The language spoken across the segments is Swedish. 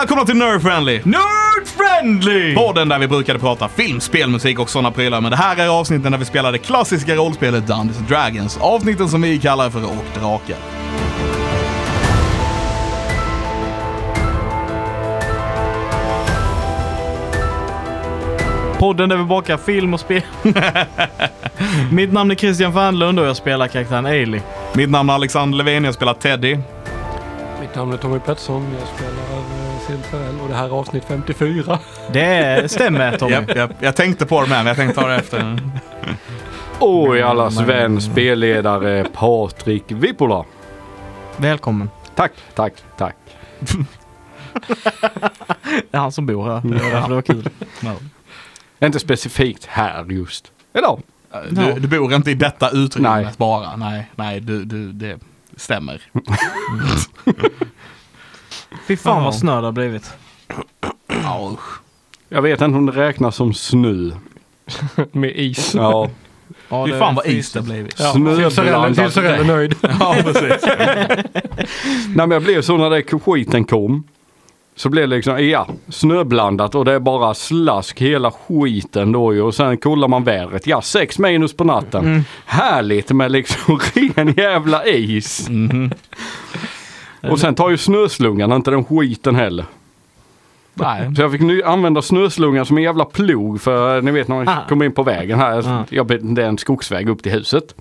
Välkomna till Nerd Friendly! Nerd friendly! Podden där vi brukade prata film, spelmusik och sådana prylar. Men det här är avsnitten där vi spelar det klassiska rollspelet Dungeons and Dragons. Avsnitten som vi kallar för Och Drakar. Podden där vi bakar film och spel. Mitt namn är Christian Fernlund och jag spelar karaktären Ailey. Mitt namn är Alexander Levin, jag spelar Teddy. Mitt namn är Tommy Pettersson, jag spelar Silfarell och det här är avsnitt 54. Det stämmer Tommy. Japp, japp. Jag tänkte på det med, men jag tänkte ta det efter. Och i allas vän spelledare Patrik Vipola. Välkommen. Tack, tack, tack. Det är han som bor här. Det var det var kul. Inte specifikt här just. Idag. Du, du bor inte i detta utrymmet Nej. bara. Nej, nej, du, du, det stämmer. Fy fan Ja. vad snö det har blivit. Jag vet inte om det räknas som snö. Med is. Ja, Ja, Fy fan vad is det blivit. Ja, Snöblandat Silsarell Silsarell är nöjd. Ja, precis. Nej men jag blev så när det skiten kom. Så blev det liksom, ja, snöblandat och det är bara slask hela skiten då ju. Och sen kollar man vädret. Ja, 6 minus på natten. Härligt med liksom ren jävla is. Mhm. Och sen tar ju snöslungan inte den skiten heller. Nej. Så jag fick nu använda snöslungan som en jävla plog för ni vet när man Ah. kommer in på vägen här. Ah. Jag, det är en skogsväg upp till huset.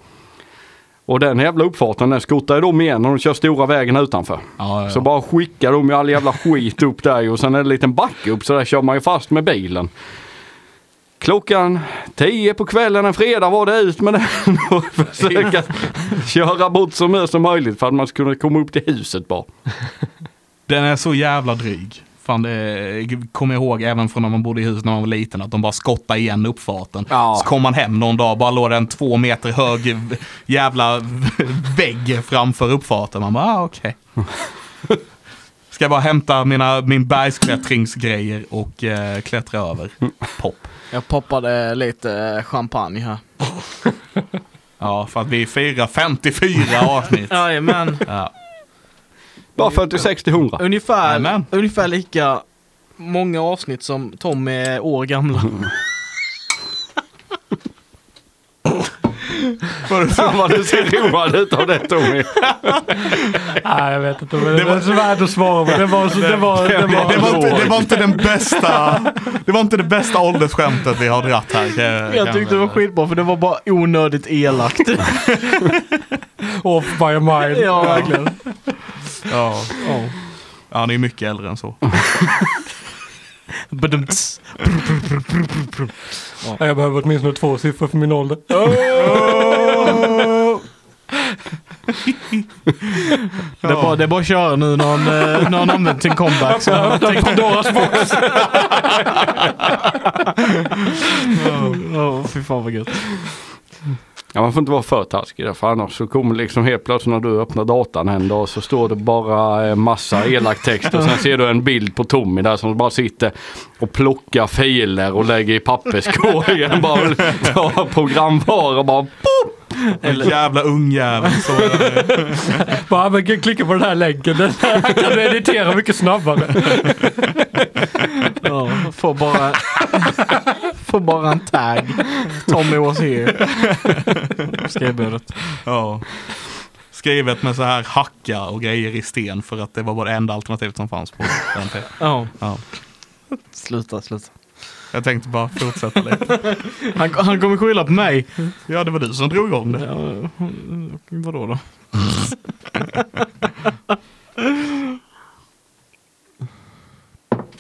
Och den jävla uppfarten den skottar de igen när de kör stora vägen utanför. Ja, ja. Så bara skickar de ju all jävla skit upp där och sen är det en liten backe upp så där kör man ju fast med bilen. Klockan 10 på kvällen en fredag var det ut med den och försöka köra bort så mycket som möjligt för att man skulle komma upp till huset bara. Den är så jävla dryg. Fan, det kommer jag ihåg även från när man bodde i hus när man var liten, att de bara skottade igen uppfarten. Ja. Så kom man hem någon dag, bara låg en två meter hög jävla vägg framför uppfarten. Man bara, ah, okej. Ska jag bara hämta mina, min bergsklättringsgrejer och eh, klättra över. Pop. Jag poppade lite champagne här. Ja, för att vi firar 54 avsnitt. Jajamän. Ja. Bara 46 till 100. Ungefär, ungefär lika många avsnitt som Tom är år gamla. Fan vad du ser road ut av det Tommy. Nej, jag vet inte. Men det, Det var- var så värt att svara på. Det var, så, det var, det Det, var, det, var inte, det var inte den bästa, det var inte det bästa åldersskämtet vi har dratt här. kan jag- tyckte det var skitbra för det var bara onödigt elakt. off by a mile. ja, verkligen. Ja. Ja. ja, ni är mycket äldre än så. Badumts. Ja, Jag behöver åtminstone två siffror för min ålder. Det, är bara, det är bara att köra nu när han, eh, när han använt sin comeback. Så Öppna Pandoras box. oh, fy fan vad gött. Ja, man får inte vara för taskig där, för annars så kommer liksom helt plötsligt när du öppnar datan en dag så står det bara eh, massa elak text och sen ser du en bild på Tommy där som bara sitter och plockar filer och lägger i papperskorgen. bara vill ta programvara och bara pop! En jävla ungjävel. Bara men klicka på den här länken. Den här kan du editera mycket snabbare. Ja, får bara, får bara en tag. Tommy was here. Skrivbordet. ja. Skrivet med så här hacka och grejer i sten för att det var bara det enda alternativet som fanns på den tiden. Ja, Ja. sluta, sluta. Jag tänkte bara fortsätta lite. Han, han kommer skylla på mig. Ja, det var du som drog igång det. Ja, vadå då?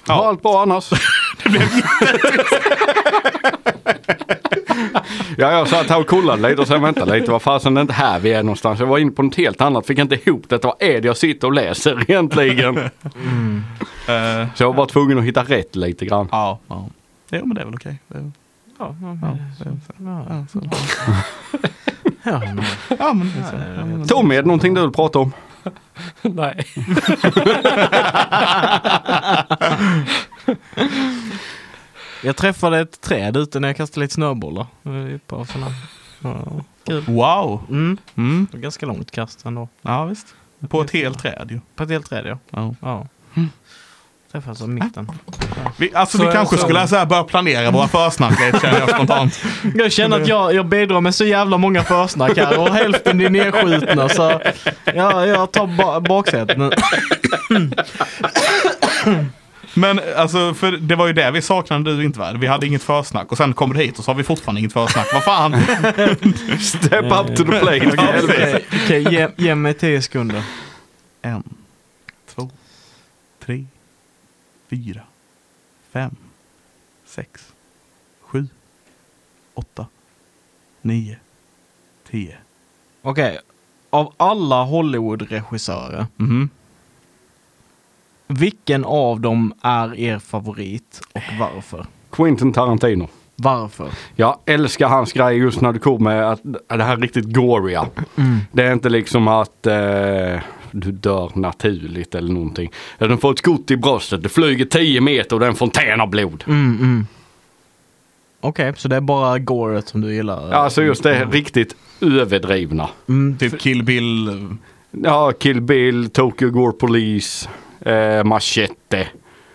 Ja. Allt bra annars. Ja, jag satt här och kollade lite och sen vänta lite. Vad fasen är inte här vi är någonstans? Jag var inne på något helt annat. Fick inte ihop det. Vad är det jag sitter och läser egentligen? Eh, Så jag var tvungen att hitta rätt lite grann. ja, ja. Jo, men det är väl okej. Det är- Ja, ja, Ja, det är- ja, ja, så. ja, men- ja, men det är så. Ja, men- Tommy, är det någonting du vill prata om? Nej. Jag träffade ett träd ute när jag kastade lite snöbollar. Ja, kul. Wow. Mm. Mm. Det var ganska långt kast ändå. Ja, visst. På ett helt träd ju. På ett helt träd ja. Ja. ja. Träffas av mitten. Vi, alltså Så- vi kanske så- skulle så här börja planera våra försnack lite känner jag spontant. Jag känner att jag, jag bidrar med så jävla många försnack här och hälften är nedskjutna så ja, jag tar ba baksätet nu. Men alltså, för det var ju det vi saknade du inte va? Vi hade inget försnack och sen kom du hit och så har vi fortfarande inget försnack. Vad fan? Step up to the plate. Okej, okej, ge, ge mig tio sekunder. En, två, tre, fyra, fem, sex, sju, åtta, nio, tio. Okej, av alla Hollywood-regissörer, Mhm. Vilken av dem är er favorit och varför? Quentin Tarantino. Varför? Jag älskar hans grej just när det kommer med att att det här är riktigt goriga. Mm. Det är inte liksom att eh, du dör naturligt eller någonting. Den får ett skott i bröstet, det flyger 10 meter och det är en fontän av blod. Mm, mm. Okej, så det är bara goret som du gillar? Ja, alltså just det riktigt överdrivna. Mm, Typ Kill Bill. Ja, Kill Bill, Tokyo Gore Police, eh, Machete.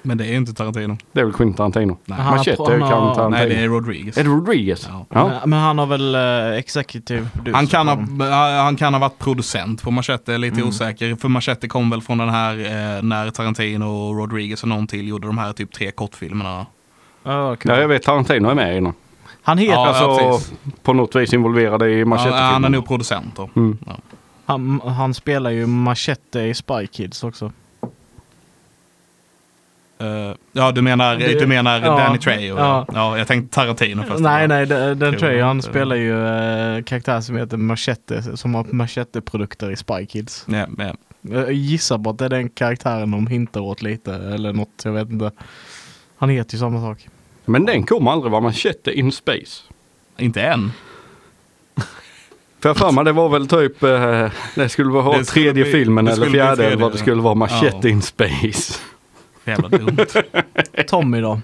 Men det är ju inte Tarantino. Det är väl Quentin Tarantino? Nej. Han har- Machete han kan har- Tarantino. Nej, det är Rodriguez. Är det Rodriguez? Ja. Ja. Men, men han har väl uh, executive producer Han kan, ha, han kan ha varit producent på Machete, är lite Mm. osäker. För Machete kom väl från den här eh, när Tarantino och Rodriguez och någon till gjorde de här typ tre kortfilmerna. Ja, okej. Ja, jag vet Tarantino är med i den. Han heter, Ja, alltså på något vis involverad i Ja, Machete-filmen. han är nog producent då. Mm. Ja. han, han spelar ju Machete i Spy Kids också. Eh, ja, du menar, Det- du menar ja, Danny Trejo? Ja. ja. ja, jag tänkte Tarantino först. nej, nej, den, jag. jag Han spelar ju uh, karaktär som heter Machete, som har Machete-produkter i Spy Kids. Ja, ja. Jag gissar på att det är den karaktären de hintar åt lite, eller något, jag vet inte. Han heter ju samma sak. Men den kommer aldrig vara Machete in Space. Inte än. För jag för mig det var väl typ, eh, det skulle vara Det skulle tredje bli- filmen eller fjärde eller vad det skulle vara Machete ja. in Space. Jävla dumt. Tommy då?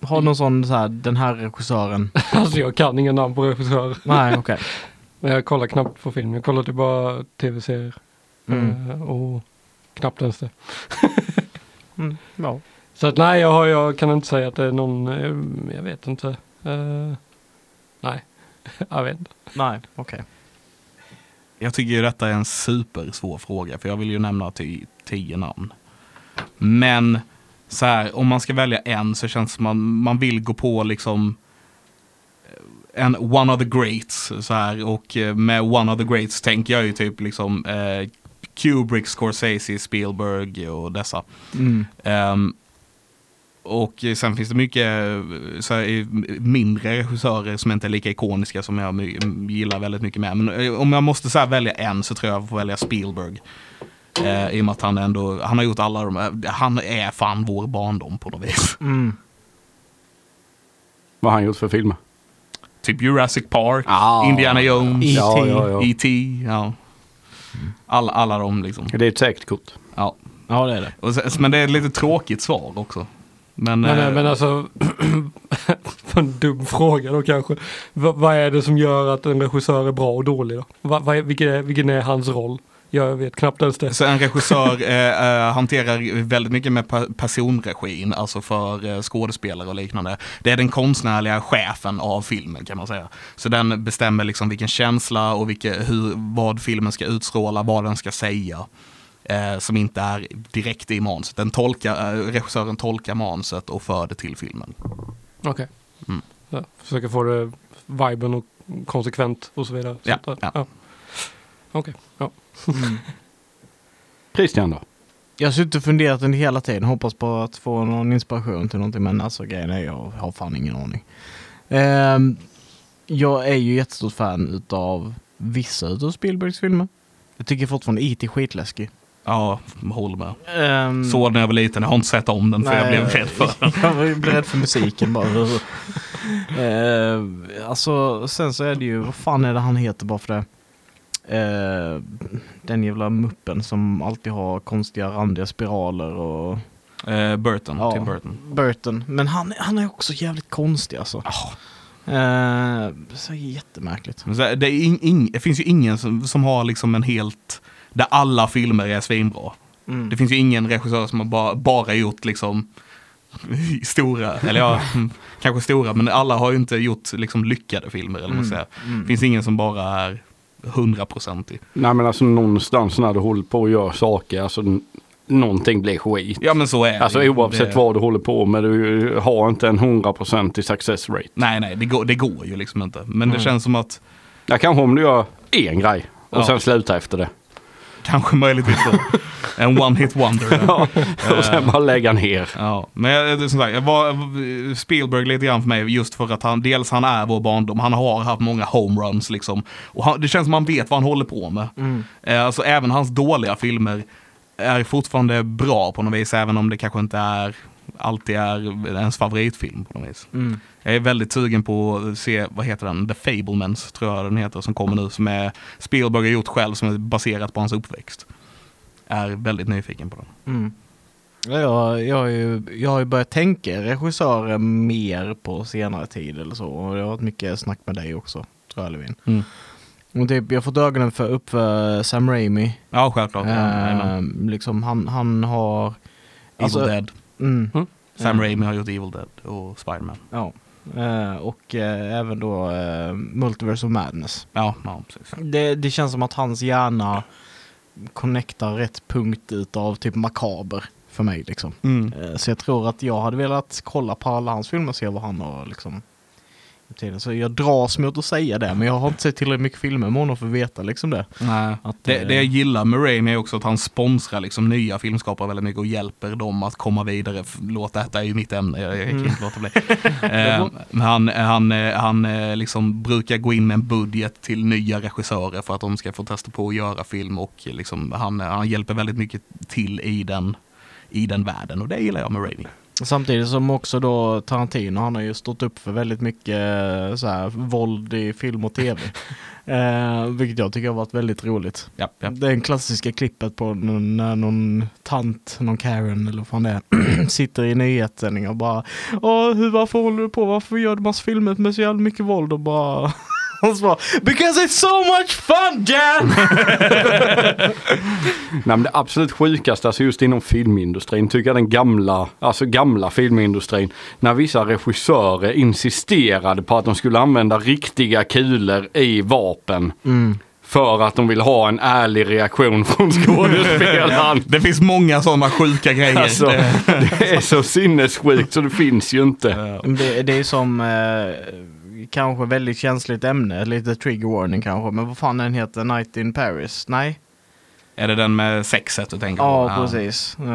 Har någon sån så här, den här regissören? Alltså jag kan ingen namn på regissörer. Nej, okej. Men jag kollar knappt på film. Jag kollar typ bara tv-serier. Mm. Eh, och knappt ens det. Mm, ja. Så att nej, jag, har, jag kan inte säga att det är någon, eh, jag vet inte. Eh, nej, jag vet inte. Nej, okej. Jag tycker ju detta är en supersvår fråga för jag vill ju nämna ty- tio namn. Men så här, om man ska välja en så känns det som man, man vill gå på liksom eh, en one of the greats så här och eh, med one of the greats tänker jag ju typ liksom eh, Kubrick, Scorsese, Spielberg och dessa. Mm. Ehm, och sen finns det mycket eh, så här, mindre regissörer som inte är lika ikoniska som jag gillar väldigt mycket med. Men om jag måste så välja en så tror jag jag får välja Spielberg. Eh, I och med att han ändå, han har gjort alla de, eh, han är fan vår barndom på något vis. Mm. Vad har han gjort för filmer? Typ Jurassic Park, Ah. Indiana Jones, E.T. Ja, ja, ja. E.T. Ja. Alla, alla de liksom. Det är ett säkert kort. Ja. Ja, det är det. Och sen, men det är ett lite tråkigt svar också. Men, Men, eh, men alltså, en dum fråga då kanske. Va, vad är det som gör att en regissör är bra och dålig då? Va, vad är, vilken, är, vilken är hans roll? Jag vet knappt ens det. Så en regissör eh, eh, hanterar väldigt mycket med pa- personregin, alltså för eh, skådespelare och liknande. Det är den konstnärliga chefen av filmen kan man säga. Så den bestämmer liksom vilken känsla och vilka, hur, vad filmen ska utstråla, vad den ska säga. Eh, som inte är direkt i manuset. Den tolkar, eh, regissören tolkar manuset och för det till filmen. Okej. Mm. Ja, försöka få det viben och konsekvent och så vidare. Ja, Så att- ja. Okej, ja. Christian då? Jag har suttit och funderat under hela tiden, hoppas på att få någon inspiration till någonting, men alltså grejen är jag har fan ingen aning. Ehm, jag är ju jättestort fan utav vissa utav Spielbergs filmer. Jag tycker fortfarande E.T. är skitläskig. Ja, håller med. Um, Såg när jag var liten, jag har inte sett om den för jag blev rädd för den. jag blev rädd för musiken bara. Ehm, alltså, sen så är det ju, vad fan är det han heter bara för det? Ehm, den jävla muppen som alltid har konstiga randiga spiraler och Eh, Burton, Ja. Tim Burton. Burton. Men han, han är också jävligt konstig alltså. Eh, så jättemärkligt. Men så här, Det, är ing, ing, det finns ju ingen som, som har liksom en helt, där alla filmer är svinbra. Mm. Det finns ju ingen regissör som har bara, bara gjort liksom stora, eller ja, mm, kanske stora, men alla har ju inte gjort liksom lyckade filmer eller vad man säger. Mm. Det finns ingen som bara är hundraprocentig. Nej men alltså någonstans när du håller på och gör saker, alltså någonting blir skit. Ja men så är Alltså det. oavsett det, vad du håller på med, du har inte en 100% i success rate. Nej, nej, det går, det går ju liksom inte. Men det Mm. känns som att, Ja, kanske om du gör en grej och Ja. sen slutar efter det. Kanske möjligtvis då, en one hit wonder. Ja, och sen bara lägga ner. Ja, men som sagt, jag var Spielberg lite grann för mig just för att han, dels han är vår barndom, han har haft många homeruns liksom. Och han, det känns som han vet vad han håller på med. Mm. Eh, alltså även hans dåliga filmer är fortfarande bra på något vis, även om det kanske inte är alltid är ens favoritfilm på något vis. Mm. Jag är väldigt sugen på att se, vad heter den, The Fablemans tror jag den heter, som kommer nu, som är Spielberg har gjort själv, som är baserat på hans uppväxt. Är väldigt nyfiken på den. Mm. Ja, Jag, jag, har ju, jag har ju börjat tänka regissörer mer på senare tid eller så. Och det har varit mycket snack med dig också, tror jag Levin. Mm. Och typ, jag har fått ögonen för, upp för Sam Raimi. Ja, självklart. Ja. Ehm, liksom han, han har... Evil alltså- Dead. Mm, Sam Ja. Raimi har gjort Evil Dead och Spiderman. ja. Eh, och eh, även då uh, Multiverse of Madness. Ja, ja precis. Det, det känns som att hans hjärna connectar rätt punkt utav typ makaber för mig liksom. Mm. Så jag tror att jag hade velat kolla på alla hans filmer och se vad han har liksom tiden. Så jag dras mot att säga det, men jag har inte sett tillräckligt mycket filmer med honom för att veta liksom det. Nej. Att, Det, eh, det jag gillar med Raimi är också att han sponsrar liksom nya filmskapare väldigt mycket och hjälper dem att komma vidare. Låt detta är ju mitt ämne, jag, jag kan Mm. inte låta bli. eh, men han, han, eh, han eh, liksom brukar gå in med en budget till nya regissörer för att de ska få testa på att göra film och liksom, han, han hjälper väldigt mycket till i den, i den världen och det gillar jag med Raimi. Samtidigt som också då Tarantino, han har ju stått upp för väldigt mycket eh, så här, våld i film och tv. eh, vilket jag tycker har varit väldigt roligt. Ja, ja. Det klassiska klippet på när någon tant, någon Karen eller vad fan det är, sitter i nyhetssändning och bara Åh, hur, varför håller du på? Varför gör du massa filmer med så jävla mycket våld? Och bara så bara Because it's so much fun Jan! Nej, men det absolut sjukaste, alltså just inom filmindustrin, tycker jag den gamla, alltså gamla filmindustrin, när vissa regissörer insisterade på att de skulle använda riktiga kulor i vapen. Mm. För att de vill ha en ärlig reaktion från skådespelaren. Det finns många sådana sjuka grejer. Alltså, Det- det är så sinnessjukt så det finns ju inte. Det, det är som eh, kanske väldigt känsligt ämne, lite trigger warning kanske, men vad fan den heter, Night in Paris? Nej? Är det den med sexet du tänker på? Ja, precis. Eh,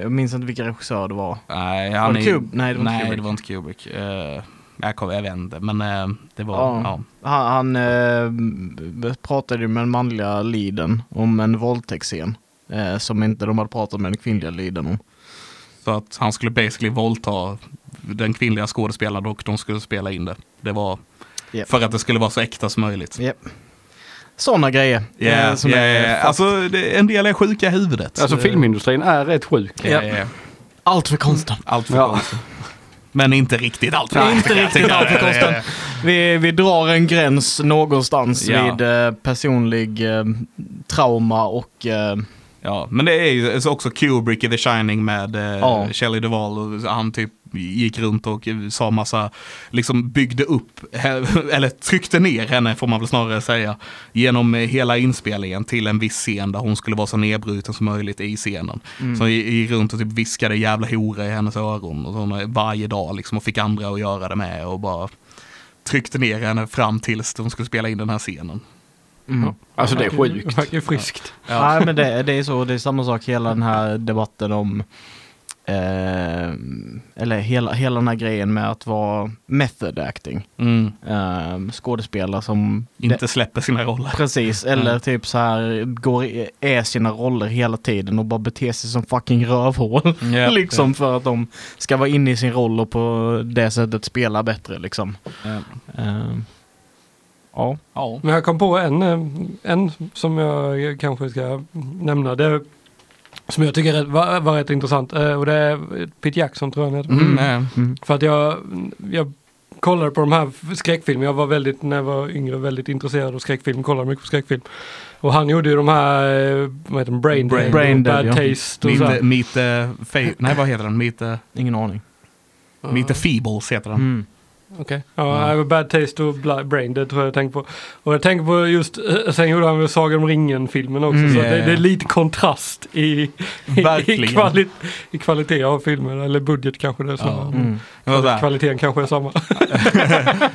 jag minns inte vilken regissör det var. Nej, Var han det är, Kub- nej, det var inte nej, Kubrick. det var inte Kubrick. Eh, jag, kommer, jag vet inte, men eh, det var... Ja. Ja. Han, han pratade ju med den manliga liden om en våldtäktsscen. Som inte de hade pratat med den kvinnliga liden om. Så att han skulle basically våldta den kvinnliga skådespelaren och de skulle spela in det. Det var Japp. för att det skulle vara så äkta som möjligt. Yep. Sådana grejer. Ja, eh, som ja, är fast- Alltså, det, en del är sjuka i huvudet. Alltså filmindustrin är rätt sjuk. ja. Allt för konstant. Allt för Ja. Men inte riktigt allt för inte riktigt allt för konstant. Vi, vi drar en gräns någonstans Ja. vid eh, personlig eh, trauma och eh, Ja, men det är ju så också Kubrick i The Shining med eh, Ja. Shelley Duvall. Och han typ gick runt och sa massa, liksom byggde upp, eller tryckte ner henne får man väl snarare säga, genom eh, hela inspelningen till en viss scen där hon skulle vara så nedbruten som möjligt i scenen. Så han gick runt och typ viskade jävla hora i hennes öron och såna, varje dag liksom och fick andra att göra det med och bara tryckte ner henne fram tills de skulle spela in den här scenen. mm. Alltså det är Det sjukt. verkar friskt. Nej men det, det är så, det är samma sak hela den här debatten om eh, eller hela, hela den här grejen med att vara method acting. Mm. Eh, skådespelare som Inte släpper sina roller. Precis, eller Mm. typ så här går, i- är sina roller hela tiden och bara beter sig som fucking rövhål. Ja, liksom för att de ska vara inne i sin roll och på det sättet spela bättre liksom. Ja. Eh, ja. Ja. Men jag kom på en, eh, en som jag kanske ska nämna. Det, som jag tycker var, var rätt intressant. eh, Och det är Pete Jackson tror jag han heter. Mm, nej. Mm. För att jag, jag kollade på de här skräckfilmerna. Jag var väldigt, när jag var yngre, väldigt intresserad av skräckfilm. Kollade mycket på skräckfilm. Och han gjorde ju de här, eh, vad heter de, Brain, Brain- Dead Brain Dead, Bad ja. Taste och. Meet, meet uh, fa- Nej, vad heter den? Meet, uh, Ingen aning. meet the Feebles heter den. Mm. Okej. Ja, mm. Bad Taste och Brain Dead tror jag jag tänker på. Och jag tänker på just, eh, sen gjorde han väl Sagan om ringen-filmen också. Mm, så ja, det, ja. det är lite kontrast i, i, i, kvali, i kvalitet av filmen. Eller budget kanske det är snarare. Ja. Mm. Det Kvaliteten kanske är samma.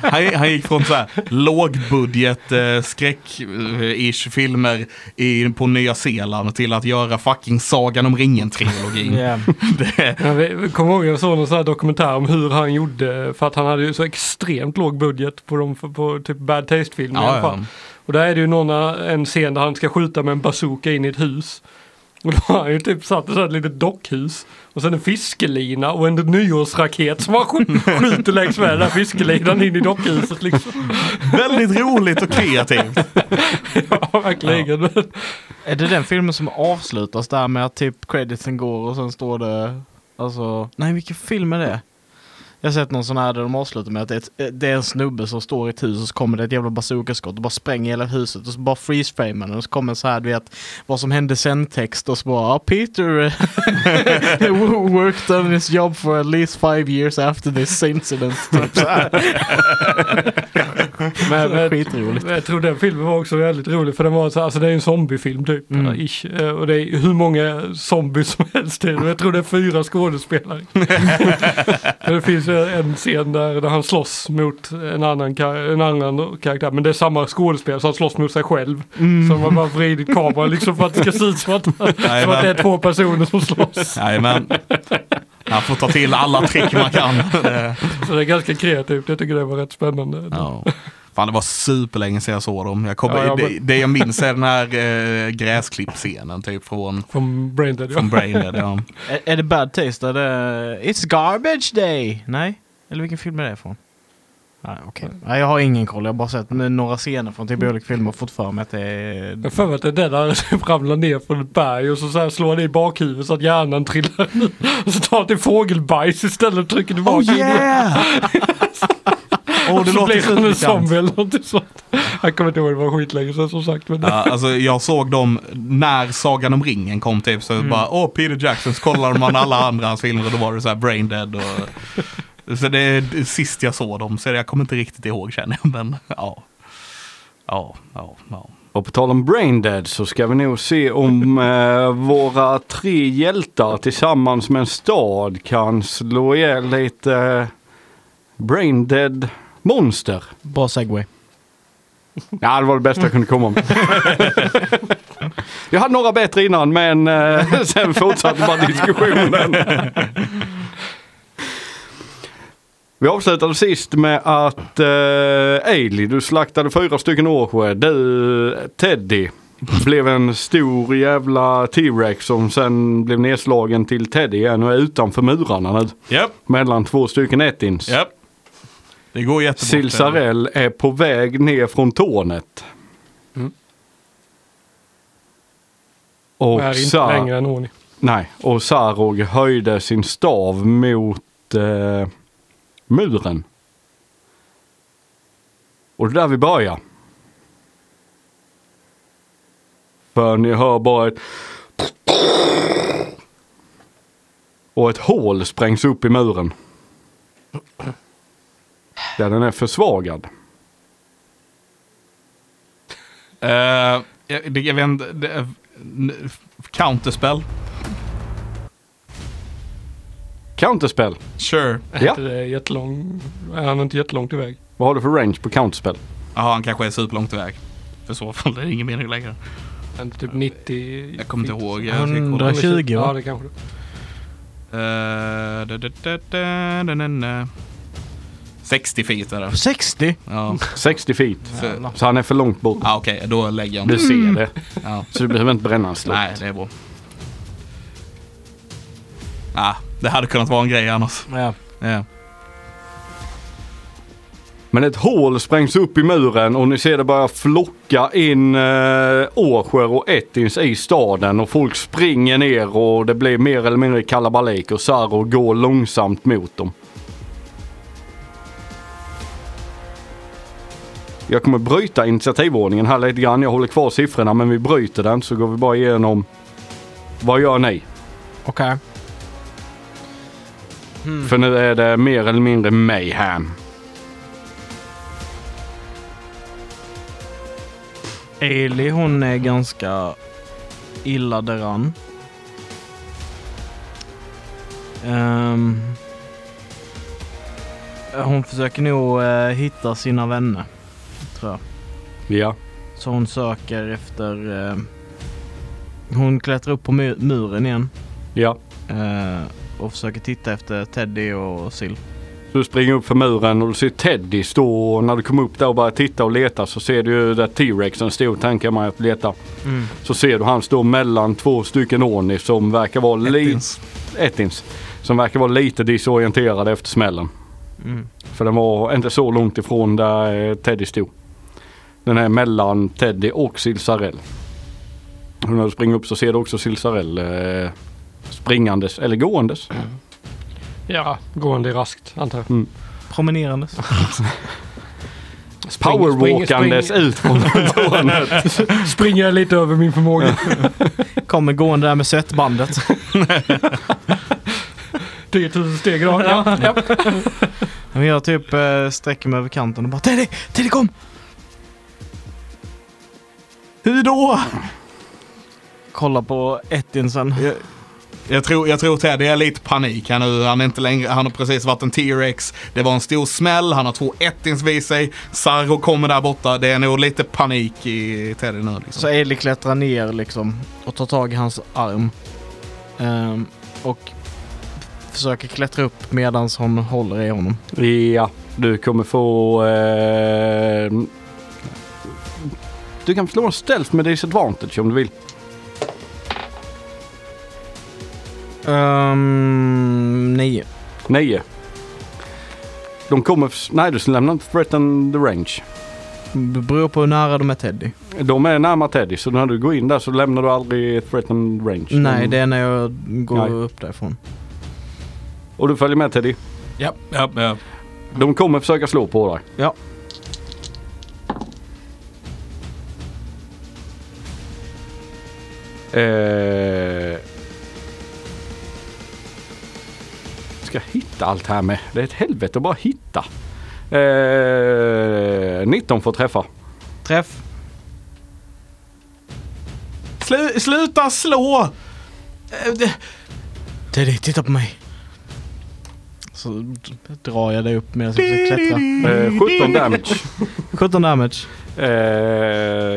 han, han gick från så här lågbudget eh, skräck-ish filmer i, på Nya Zeeland till att göra fucking Sagan om ringen-trilogin. Yeah. Det- Jag vet- kommer ihåg jag såg någon sån här dokumentär om hur han gjorde. För att han hade ju så extremt låg budget på, de, på typ Bad Taste-filmer i alla Ja, fall. ja. Och där är det ju någon, en scen där han ska skjuta med en bazooka in i ett hus. Och då har han ju typ satt ett litet dockhus. Och sen en fiskelina och en nyårsraket som han sk- skjuter längs med den där fiskelinan in i dockhuset liksom. Väldigt roligt och kreativt. Ja, verkligen. Är det den filmen som avslutas där med att typ creditsen går och sen står det alltså Nej vilken film är det? Jag har sett någon sån här där de avslutar med att det är, ett, det är en snubbe som står i ett hus och så kommer det ett jävla bazookaskott och bara spränger hela huset och så bara freeze-framar den och så kommer så här du vet vad som hände sen text och så bara ah, Peter worked on his job for at least five years after this incident. Typ så här. Men, men, Skitroligt. Jag tror den filmen var också väldigt rolig för den var så, alltså det är en zombiefilm typ. Mm. Ish. Eh, Och det är hur många zombies som helst. Jag tror det är fyra skådespelare. det finns en scen där, där han slåss mot en annan, en annan karaktär. Men det är samma skådespelare så han slåss mot sig själv. Mm. Så man bara vridit kameran liksom för att det ska se ut som att, som att det är två personer som slåss. Jajamän. Han får ta till alla trick man kan. Det- Så det är ganska kreativt. Jag tycker det var rätt spännande. Ja. Fan det var superlänge sedan jag såg dem. Jag kommer, Ja, ja, det, det jag minns är den här eh, gräsklippscenen typ från, Från Braindead ja. från Braindead. Ja. Är, är det Bad Taste? Är det It's Garbage Day? Nej? Eller vilken film är det från? Nej, okej. Nej, jag har ingen koll. Jag har bara sett några scener från typ olika filmer och fått för mig att det är... Jag för mig att det är den där ramlar ner från ett berg och så, så här slår det i bakhuvudet så att hjärnan trillar ut. Och så tar det till fågelbajs istället och trycker tillbaka Oh yeah! Åh, det så låter blir han en zombie eller något sånt. Jag kommer inte ihåg, det var skitlänge sedan som sagt. Men Ja, alltså jag såg dem när Sagan om ringen kom typ så bara åh Peter Jackson så kollade man alla andra hans filmer och då var det så här Brain Dead och så det är sist jag såg dem så jag kommer inte riktigt ihåg känner jag men ja. Ja, ja, ja. Och på tal om Braindead så ska vi nog se om eh, våra tre hjältar tillsammans med en stad kan slå ihjäl lite eh, Braindead monster. Bra segway. Ja, det var det bästa jag kunde komma med. jag hade några bättre innan men eh, sen fortsatte bara diskussionen. Vi avslutade sist med att eh, Ailey, du slaktade fyra stycken årsjö. Du, Teddy, blev en stor jävla T-Rex som sen blev nedslagen till Teddy igen och är utanför murarna nu. Japp, Mellan två stycken ettins. japp. Det går jättebra. Silsarell är på väg ner från tornet. Mm. Och är inte Sa- längre än Oni. Nej, och Sarog höjde sin stav mot eh, muren. Och det är där vi börjar. För ni hör bara ett och ett hål sprängs upp i muren. Där den är försvagad. Eh, jag, jag vet inte, det är- n- counterspell? Counterspell. Sure. Är Ja. det jättelång, är han inte jättelångt iväg? Vad har du för range på counterspell? Jaha, han kanske är superlångt iväg. För så fall är det ingen mening längre. Är inte typ 90? Jag kommer inte ihåg. Jag ska kolla. 120 Ja va? det kanske det. Eh, da, da, da. 60 feet är det. 60? Ja, 60 feet. så, Så han är för långt bort. ah, okej, då lägger jag Du ser det. Ja. Så du behöver inte bränna en slott. Nej, det är bra. Ah, det hade kunnat vara en grej annars. Ja. Ja. Men ett hål sprängs upp i muren och ni ser det börja flocka in eh, årsjör och ettins i staden och folk springer ner och det blir mer eller mindre kalabalik och Saro går långsamt mot dem. Jag kommer bryta initiativordningen här lite grann. Jag håller kvar siffrorna men vi bryter den så går vi bara igenom. Vad gör ni? Okej. För nu är det mer eller mindre mayhem. Ailey hon är ganska illa däran. Ehm, hon försöker nog eh, hitta sina vänner. Tror jag. Ja. Så hon söker efter... Eh, hon klättrar upp på mu- muren igen. Ja. Eh, och försöker titta efter Teddy och Sil. Så du springer upp för muren och du ser Teddy stå och när du kommer upp där och börjar titta och leta så ser du ju där T-rexen stod tänker man att leta. Så ser du han stå mellan två stycken Oni som verkar vara lite... Ettins. Ettins. Som verkar vara lite disorienterade efter smällen. Mm. För den var inte så långt ifrån där eh, Teddy stod. Den är mellan Teddy och Silsarell. Och när du springer upp så ser du också Silsarell eh, springandes eller gåendes. Ja, gående raskt antar jag. Promenerandes. Spring- Powerwalkandes ut från tornet. Springer lite över min förmåga. Kommer gående där med svettbandet. 10 000 steg idag. Ja, ja. Men jag typ eh, sträcker mig över kanten och bara Teddy! Teddy kom! Hur då? Kolla på Ettinsen. Jag, jag, tror, jag tror Teddy är lite panik här nu. Han är inte längre, han har precis varit en T-Rex. Det var en stor smäll, han har två ettins vid sig. Sargo kommer där borta. Det är nog lite panik i Teddy nu. Liksom. Så Ailey klättrar ner liksom och tar tag i hans arm. Ehm, och försöker klättra upp medan hon håller i honom. Ja, du kommer få... Eh, du kan slå en stealth med disadvantage om du vill. Um, nio. Nio. De kommer... Nej, du lämnar inte threaten the range. Det beror på hur nära de är Teddy. De är närmare Teddy, så när du går in där så lämnar du aldrig threaten range. Nej, De- det är när jag går Nej. upp därifrån. Och du följer med Teddy. Ja, ja, ja. De kommer försöka slå på dig. Ja. Eh, ska hitta allt här med. Det är ett helvete att bara hitta. Eh, 19 får träffa. Träff. Slu, sluta slå! Eh, det- Teddy, titta på mig. Så drar jag dig upp med att klättra. Eh, 17 damage. 17 damage. Eh,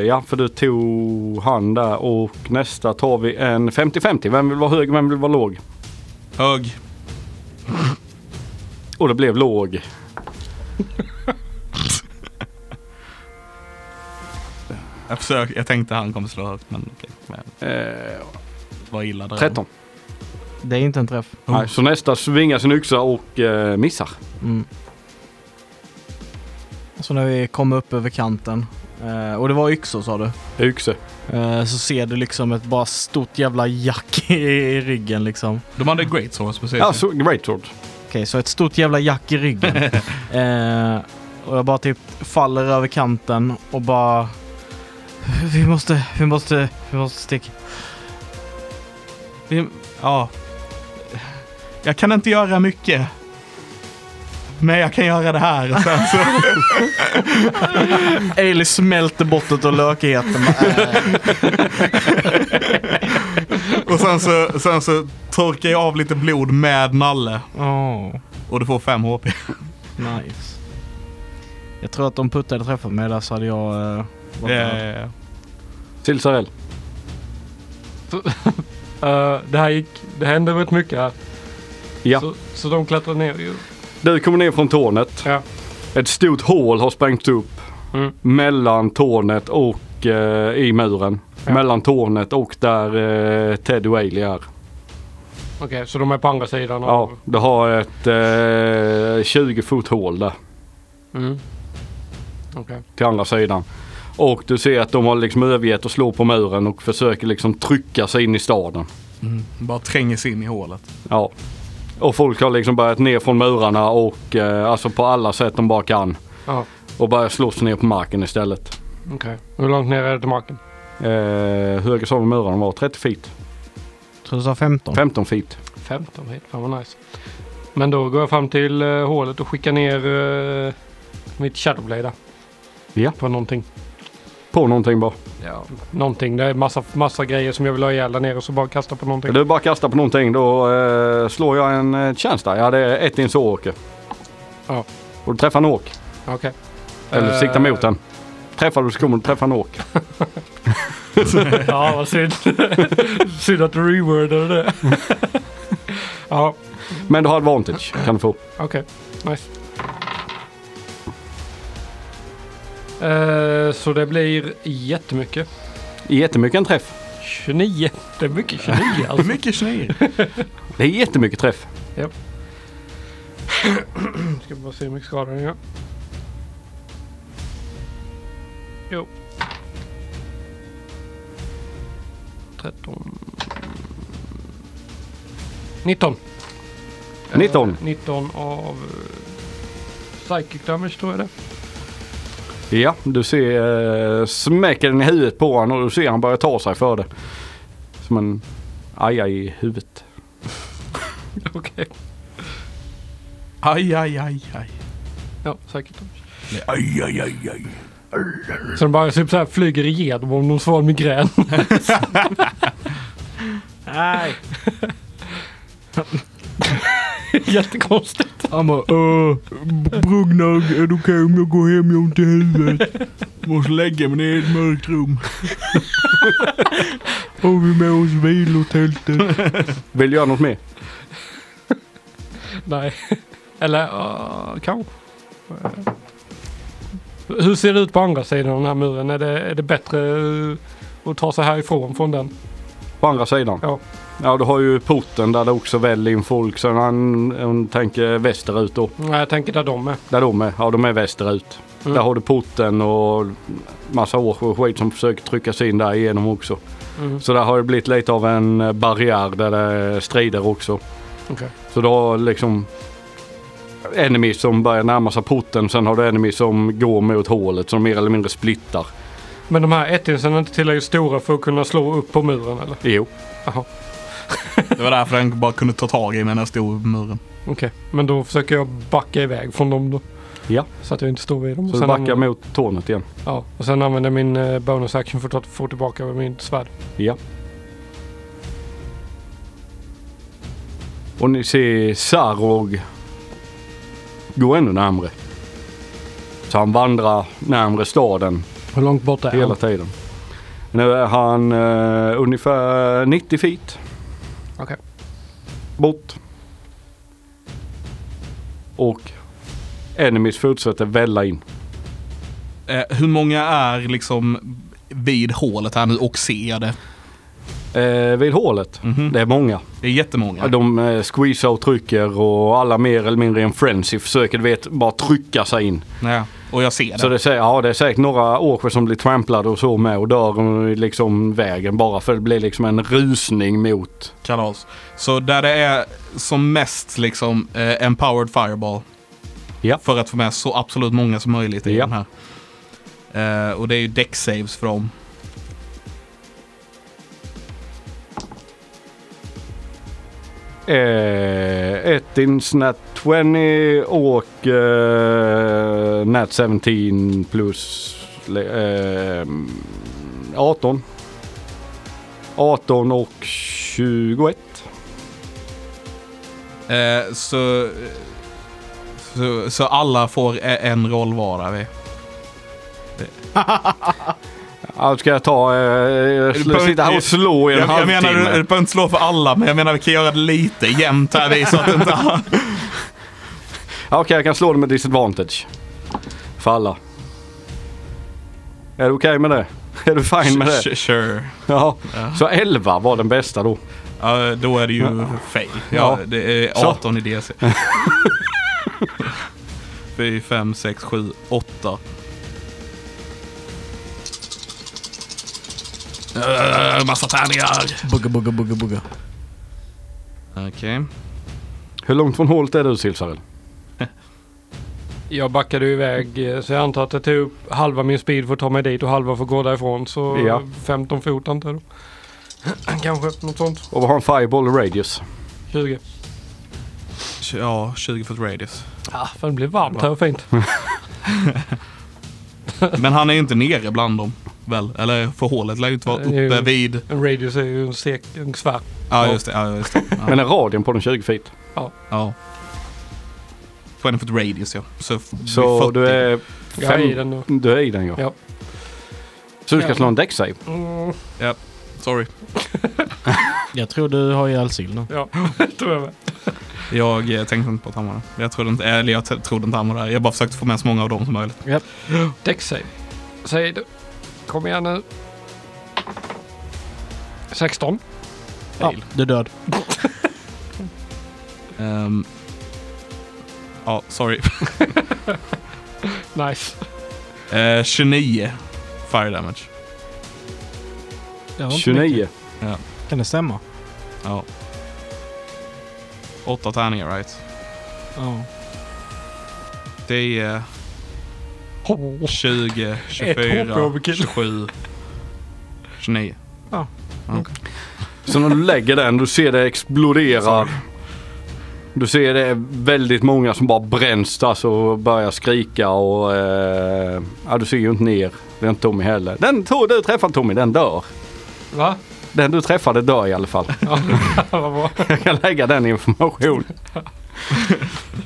ja, för du tog han där och nästa tar vi en 50-50. Vem vill vara hög, vem vill vara låg? Hög. Och det blev låg. Jag, försök, jag tänkte han kommer slå högt, men okej. Men Eh, Vad illa det 13. Det är inte en träff. Nej, så nästa svingar sin yxa och eh, missar. Mm. Så när vi kommer upp över kanten. Eh, och det var yxor sa du. Yxe. Eh, så ser du liksom ett bara stort jävla jack i, i ryggen liksom. De hade great source precis. Ja, så Great Sword. Okej, så ett stort jävla jack i ryggen. eh, och jag bara typ faller över kanten och bara... Vi måste, vi måste, vi måste sticka. Vi, ja. Jag kan inte göra mycket. Men jag kan göra det här. Och sen så, Ailey smälter bort och lökigheten. Och sen så, sen så torkar jag av lite blod med nalle. Åh, Och du får 5 HP. nice. Jag tror att om Putte hade träffat mig där så hade jag... Uh, varit död. Eh, Silsarell. Eh, det här gick, det hände rätt mycket här. Ja. Så, så de klättrar ner ju. Du kommer ner från tornet. Ja. Ett stort hål har sprängt upp Mm. mellan tornet och eh, i muren. Ja. Mellan tornet och där eh, Ted och Ailey är. Okej, så de är på andra sidan Ja, av... du har ett eh, 20 fot hål där Mm. Okej. till andra sidan. Och du ser att de har liksom övergett att slå på muren och försöker liksom trycka sig in i staden. mm, bara tränger sig in i hålet. Ja. Och folk har liksom börjat ner från murarna och eh, alltså på alla sätt de bara kan. Ja. Och börjar slåss ner på marken istället. Okej. Hur långt ner är det till marken? Eh, hur höga sa vi murarna var? 30 feet? tror du sa 15. 15 feet? 15 feet. Fan vad nice. Men då går jag fram till uh, hålet och skickar ner uh, mitt Shadowblade där. Ja. På någonting. På någonting bara. Ja. Någonting. Det är massa, massa grejer som jag vill ha ihjäl där nere och så bara kasta på någonting. Du bara kastar på någonting då eh, slår jag en eh, chans där. Ja det är ett in så åker. Ja. Och du träffar en åk. Okej. Eller Eh, siktar mot den. Träffar du så kommer du träffa en åk. ja, vad synd. synd att du rewordade det. ja, Men du har advantage kan du få. okej. Nice. Eh, så det blir jättemycket. Jättemycket en träff. 29. Det är mycket 29 Hur alltså. mycket snö? Det är jättemycket träff. Ska bara se hur mycket skada den gör. Jo. 13. 19. 19. Eh, 19 av eh, Psychic Damage tror jag det. Ja, du ser eh, smäcker den i huvudet på honom och du ser han börjar ta sig för det. Som en aja i huvudet. Okej. Aj, aj, aj, aj. Ja, Damage. Aj, aj, aj, aj. Så den bara typ så här flyger igenom om någon svår migrän. Nej. Jättekonstigt. Han bara uh, Brugnar, är det okej om jag går hem? Jag har ont i huvudet. Måste lägga mig ner i ett mörkt rum. Har vi med oss vilotältet? Vill du göra något mer? Nej. Eller uh, kanske. Eh, Hur ser det ut på andra sidan av den här muren? Är det, är det bättre eh, att ta sig härifrån från den? På andra sidan? Ja. Ja, du har ju porten där det också väller in folk. Så han, han tänker västerut då. Nej, jag tänker där de är. Där de är. Ja, de är västerut. Mm. Där har du porten och massa år och skit som försöker trycka sig in där igenom också. Mm. Så där har det blivit lite av en barriär där det strider också. Okej. Så du har liksom enemies som börjar närma sig porten. Sen har du enemies som går mot hålet som mer eller mindre splittar. Men de här ettinsen är inte tillräckligt stora för att kunna slå upp på muren eller? Jo. Jaha. Det var därför den bara kunde ta tag i mig när jag stod på muren. Okej. Men då försöker jag backa iväg från dem då. Ja. Så att jag inte står vid dem. Och Så du sen backar använder- mot tornet igen. Ja. Och sen använder jag min eh, bonus action för att få tillbaka min svärd. Ja. Och ni ser Sarog gå ännu närmre. Så han vandrar närmre staden Hur långt bort är hela han? tiden. Nu är han eh, ungefär 90 feet bort. Och enemies fortsätter välla in. Eh, hur många är liksom vid hålet här nu och ser det? Eh, vid hålet, Mhm. det är många. Det är jättemånga. De eh, squeezar och trycker och alla mer eller mindre i en frenzy försöker vet bara trycka sig in. Ja, och jag ser det. Så det, är ja, det är säkert några åker som blir tramplade och så med och dör liksom vägen bara för det blir liksom en rusning mot. Kalas. Så där det är som mest liksom eh, empowered fireball. Ja. För att få med så absolut många som möjligt i Ja. den här. Eh, och det är ju deck saves för Eh, ett ins nat 20 och eh, nat 17 plus eh, 18. 18 och 21. Eh, så, så, så alla får e- en roll var vi. Ja, ska jag ta, eh, behöver- sitta här och slå i en Jag, jag halvtimme. menar, du, du behöver inte slå för alla, men jag menar vi kan göra det lite jämnt här vi, så att det inte... Ja, Okej, jag kan slå det med disadvantage. För alla. Är du okej med det? Är du fine med det? Sure. Ja. Ja. Så 11 var den bästa då. Ja, då är det ju fail. Ja, Ja. det är Så. 18 i DC. 4, 5, 6, 7, 8. Uh, massa tärningar. Bugga, bugga, bugga, bugga. Okej. Hur långt från hålet är du Silsarell? Jag backade iväg eh, så jag antar att det tog upp halva min speed för att ta mig dit och halva för att gå därifrån. Så Ja. 15 fot antar jag då. Kanske något sånt. Och vad har en fireball radius? 20. Ja, 20 foot radius. Ja, för det blir varmt här och fint. Men han är inte nere bland dem. Väl? Eller för hålet lär ju inte vara ju- uppe vid... En radius är ju en, sek, en sfär. Ja, just det. Ja, just det. Ja. Men är radien på den 20 feet? ja. 20 foot radius ja. Så, Så 40. du är... Jag är i den nu. Du är i den ja. Ja. Så du ska Ja. slå en deck save? Mm, Sorry. Jag tror du har ihjäl sill nu. ja, det tror jag med. Jag eh, tänkte inte på att han var där. Jag trodde inte, eller jag trodde inte han var där. Jag bara försökte få med så många av dem som möjligt. Deck save. Säg du. Kom igen nu. 16. Ja, du är död. Ehm, ja, sorry. Nice. Eh, 29 fire damage. Det var inte 29. mycket. Kan det stämma? Ja. Åtta tärningar right. Ja. Det är Oh. 20, HP 24, overkill. 27, 29. Ja. Okej. Så när du lägger den, du ser det explodera. Du ser det är väldigt många som bara bränns alltså och börjar skrika och eh, ja, du ser ju inte ner. Det är inte Tommy heller. Den tog du träffade Tommy, den dör. Va? Den du träffade dör i alla fall. Ja, vad bra. Jag kan lägga den informationen.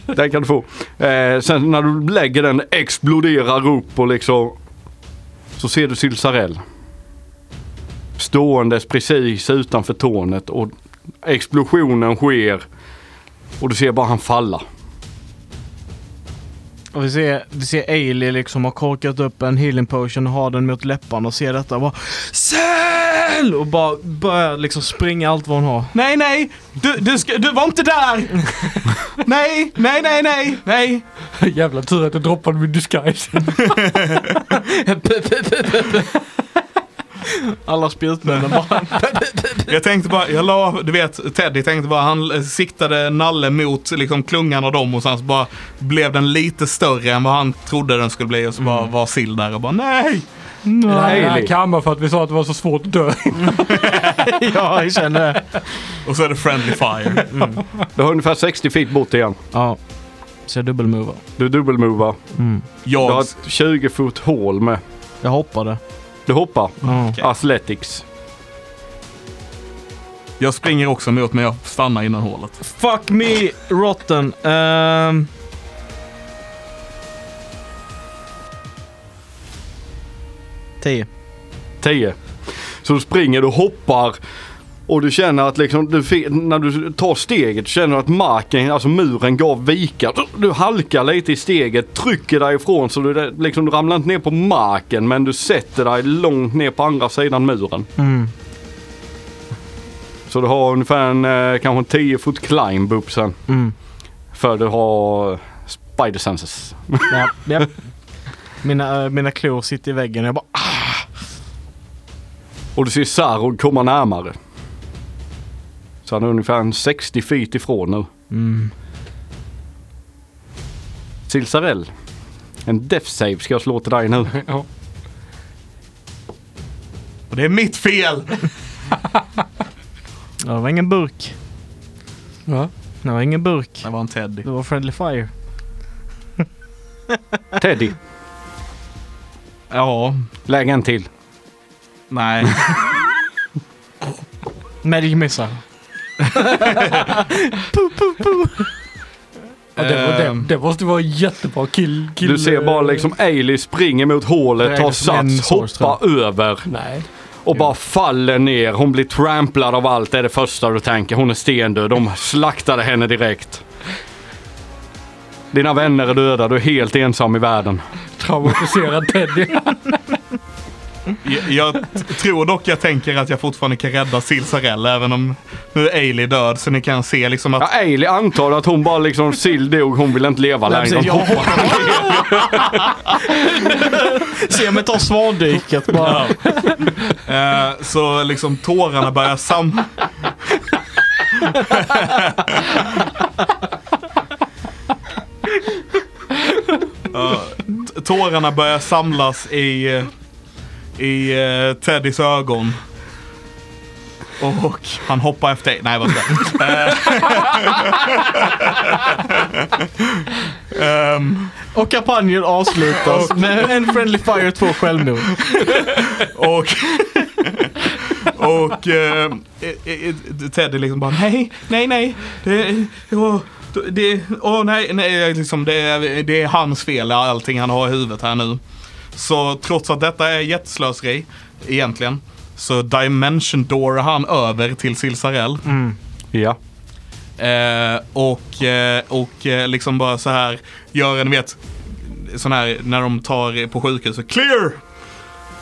den kan du få. Eh, sen när du lägger den exploderar upp och liksom så ser du Silsarell. Ståendes precis utanför tornet och explosionen sker. Och du ser bara han falla. Och vi ser, vi ser Ailey liksom har korkat upp en healing potion och har den mot läpparna och ser detta och bara Säl! Och bara börjar liksom springa allt vad hon har. Nej, nej! Du, du, ska, du var inte där! nej, nej, nej, nej, nej! Jävla tur att jag droppade min disguise. Alla spjutmännen bara Jag tänkte bara, jag la, du vet, Teddy tänkte bara, han siktade nalle mot liksom klungan av dem och sen så bara blev den lite större än vad han trodde den skulle bli och så bara var sill där och bara nej! Nej, jag kammar för att vi sa att det var så svårt att dö. Ja, jag känner det. Och så är det friendly fire. Du har ungefär 60 feet bort igen. Ja. Så jag dubbelmovar. Du dubbelmovar. Mm. Du har Jag, ett 20 fot hål med. Jag hoppade. Du hoppar. Ja. Okej. Athletics. jag springer också mot men jag stannar innan hålet. Fuck me rotten. Um... Tio. 10. Så du springer, du hoppar och du känner att liksom, du, när du tar steget känner du att marken, alltså muren gav vika. Du, halkar lite i steget, trycker dig ifrån så du, liksom, du ramlar inte ner på marken men du sätter dig långt ner på andra sidan muren. Mm. Så du har ungefär en, eh, kanske en 10 fot climb upp sen. Mm. För du har spider senses. Ja, ja. Mina, äh, mina klor sitter i väggen och jag bara ah, Och du ser Sarod komma närmare. Så han är ungefär en 60 feet ifrån nu. mm. Silsarell. En death save ska jag slå till dig nu. Ja. Och det är mitt fel! Ja, det var ingen burk. Va? Det var ingen burk. Det var en Teddy. Det var friendly fire. Teddy, Ja, lägg en till. Nej. Magic missar. Ja, det, var, det, Ehm. det måste vara jättebra kill. kill Du ser bara liksom Ailey springer mot hålet, tar är som en sats, hoppar över Nej. och bara faller ner. Hon blir tramplad av allt, det är det första du tänker. Hon är stendöd. De slaktade henne direkt. Dina vänner är döda, du är helt ensam i världen. Traumatiserad Teddy. Jag, tror dock jag tänker att jag fortfarande kan rädda Silsarell även om nu är Ailey död så ni kan se liksom att Ja, Ailey antar att hon bara liksom, Sill dog, hon vill inte leva längre. jag hoppar Se mig ta svandyket bara. Eh, så liksom tårarna börjar sam... tårarna börjar samlas i, i uh, Teddys ögon. Och han hoppar efter... Nej, vad ska jag? um, Och kampanjen avslutas med en Friendly Fire 2 självmord. och och eh, eh, eh, Teddy liksom bara nej, nej, nej. Det, åh, det, åh nej, nej liksom, det, är- det är hans fel allting han har i huvudet här nu. Så trots att detta är jätteslöseri egentligen så dimension door han över till Silsarell. Ja. Eh, och, eh, och eh, liksom bara så här gör en, vet, sån här när de tar på sjukhuset, clear!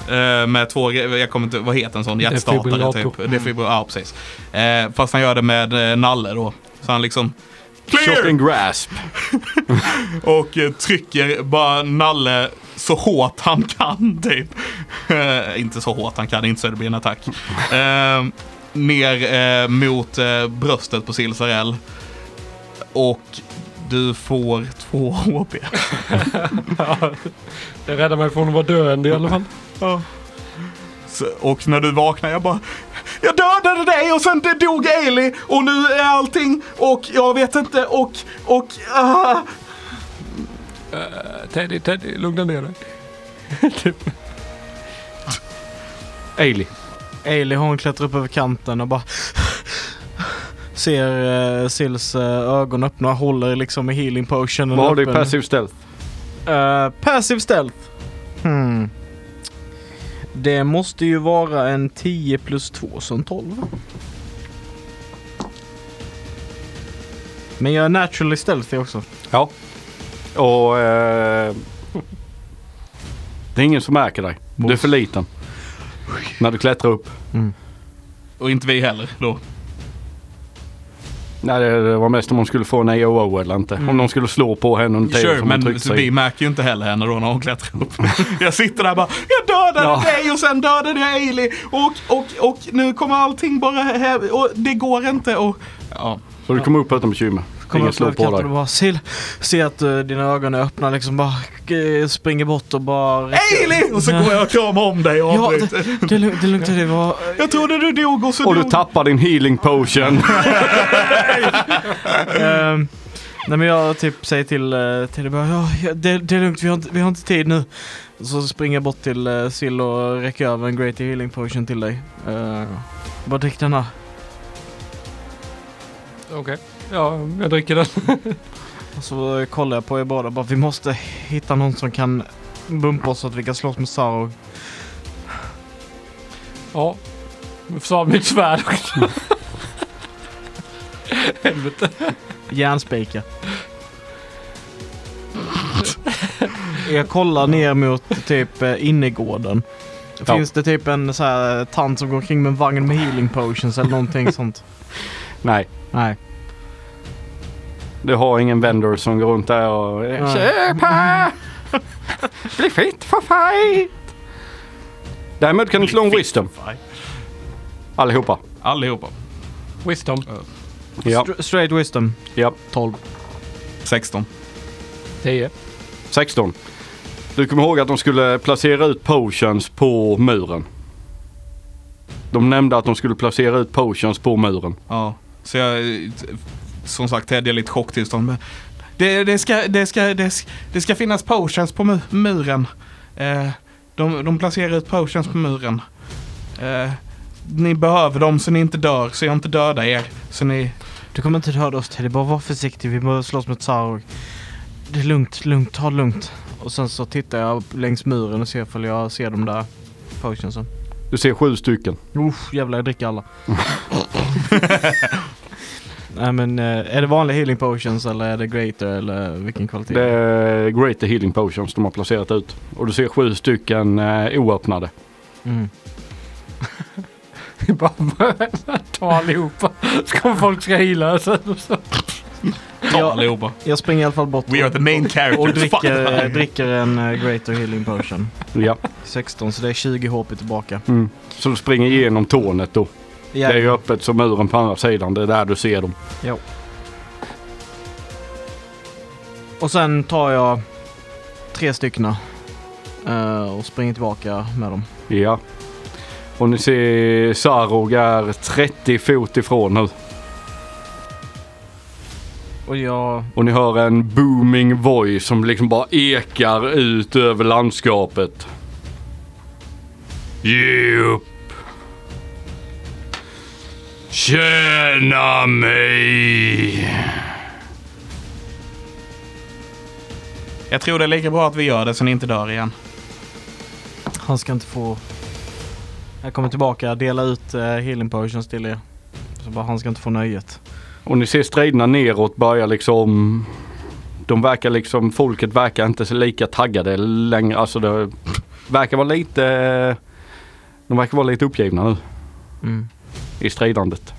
Eh, med två, jag kommer inte, vad heter en sån hjärtstartare typ? Defibrillator, ja precis. Eh, fast han gör det med eh, Nalle då. Så han liksom, Shock clear! and grasp. Och eh, trycker bara Nalle så hårt han kan typ. Eh, inte så hårt han kan, inte så det blir en attack. Eh, ner eh, mot eh, bröstet på Silsarell. Och du får två HP. Det räddar mig från att vara döende i alla fall. Så, och när du vaknar jag bara Jag dödade dig och sen det dog Ailey och nu är allting och jag vet inte och och ah. Teddy, Teddy, lugna ner dig. Ailey. Ailey hon klättrar upp över kanten och bara ser uh, Sils eh, ögon öppna och håller liksom i healing potionen Vad har du i passive stealth? Eh, passive stealth. Hmm. Det måste ju vara en 10 plus 2 som 12. Men jag är naturally stealthy också. Ja. Och... Eh, det är ingen som märker dig. Du är för liten. När du klättrar upp. Och inte vi heller då. Nej, det, var mest om hon skulle få en AOO eller inte. Om de skulle slå på henne under tiden Sure, som hon men vi märker ju inte heller henne då när hon klättrar upp. jag sitter där bara, jag dödade Ja. dig och sen dödade jag Ailey och, och, och nu kommer allting bara här och det går inte och... Ja. Så du kommer upp utan bekymmer. Kommer upp slår över på kanten dig. och bara ser, ser att eh, dina ögon är öppna liksom bara eh, springer bort och bara... Ailey! Och så går jag och kramar om dig och Ja, avbryter. det, det, är lugnt, det är lugnt. Det var... Jag trodde du dog och så Och du dog tappar din healing potion. Ehm, nej men jag typ säger till, uh, till det bara, ja, det, det är lugnt, vi har, inte, vi har inte tid nu. Så springer jag bort till uh, Sill och räcker över en Great Healing Potion till dig. Uh, bara drick den här. Okej. Ja, jag dricker den. Och så kollar jag på er båda bara, vi måste hitta någon som kan bumpa oss så att vi kan slåss med Sarog. Ja. Jag får mitt svärd också. Helvete. Järnspika. jag kollar ner mot typ eh, innergården. Ja. Finns det typ en så här tant som går omkring med en vagn med healing potions eller någonting sånt? Nej, Nej. Du har ingen vendor som går runt där och... Nej. Köpa! Bli fit for fight! Däremot kan du slå en wisdom. Allihopa. Allihopa. Wisdom. Ja. Str- straight wisdom. ja. 12. 16. 10. 16. Du kommer ihåg att de skulle placera ut potions på muren. De nämnde att de skulle placera ut potions på muren. Ja. Så jag, som sagt, Ted är lite chocktillstånd. Men Det, det, ska, det, ska, det, ska, det ska finnas potions på mu- muren. Eh, de, de placerar ut potions på muren. Eh, ni behöver dem så ni inte dör, så jag inte dödar er. Så ni... Du kommer inte döda oss Teddy, bara var försiktig. Vi behöver slåss mot Sarog. Det är lugnt, lugnt, ta det lugnt. Och sen så tittar jag längs muren och ser ifall jag ser de där potionsen. Du ser sju stycken. Uff, jävlar jag dricker alla. Nej men eh, är det vanliga healing potions eller är det greater eller vilken kvalitet? Det är greater healing potions de har placerat ut. Och du ser sju stycken eh, oöppnade. Mm. Bara ta allihopa. Så kommer folk ska heala sen och så. Ta Ja. allihopa. Jag springer i alla fall bort We are the main och characters. Fuck dricker, dricker en eh, greater healing potion. Ja. 16 så det är 20 HP tillbaka. Mm. Så du springer igenom tornet då. Det är ju öppet som muren på andra sidan. Det är där du ser dem. Jo. Och sen tar jag tre stycken eh, och springer tillbaka med dem. Ja. Och ni ser Sarog är 30 fot ifrån nu. Och jag... Och ni hör en booming voice som liksom bara ekar ut över landskapet. Upp! Tjäna mig! Jag tror det är lika bra att vi gör det så ni inte dör igen. Han ska inte få... Jag kommer tillbaka, dela ut uh, healing potions till er. Så bara, han ska inte få nöjet. Och ni ser striderna neråt börja liksom. De verkar liksom, folket verkar inte så lika taggade längre. Alltså det verkar vara lite, de verkar vara lite uppgivna nu Mm. I stridandet.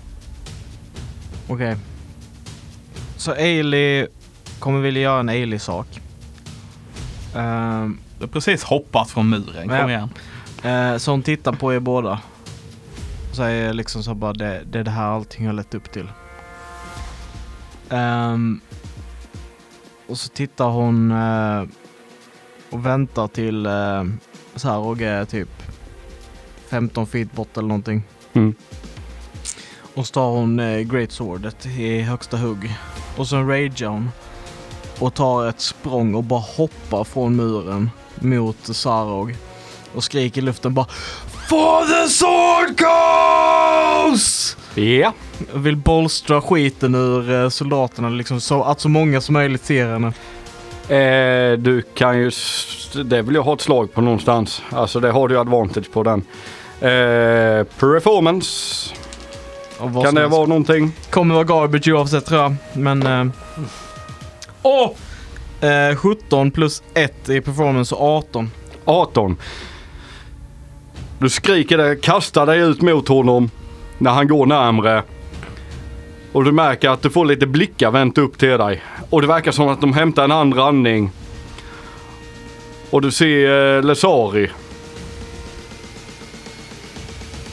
Okej. Så Ailey kommer vilja göra en Ailey-sak. Ehm, Du har precis hoppat från muren, kom Ja. igen. eh, så hon tittar på er båda. Och säger liksom så bara det, det är det här allting har lett upp till. Ehm, och så tittar hon eh, och väntar till uh, så här och är typ 15 feet bort eller någonting. Mm. Och så tar hon eh, Great Swordet i högsta hugg. Och sen ragear hon. Och tar ett språng och bara hoppar från muren mot Sarog. Och skriker i luften bara For the sword goes! Ja. Jag vill bolstra skiten ur eh, soldaterna liksom så att så många som möjligt ser henne. Eh, du kan ju, det vill jag ha ett slag på någonstans. Alltså det har du advantage på den. Eh, performance. Kan det vara någonting? Kommer vara garbage oavsett tror jag. Men... eh, Åh! Eh, 17 plus 1 i performance och 18. 18. Du skriker det, kastar dig ut mot honom när han går närmre. Och du märker att du får lite blickar vänt upp till dig. Och det verkar som att de hämtar en andra andning. Och du ser eh, Lesari.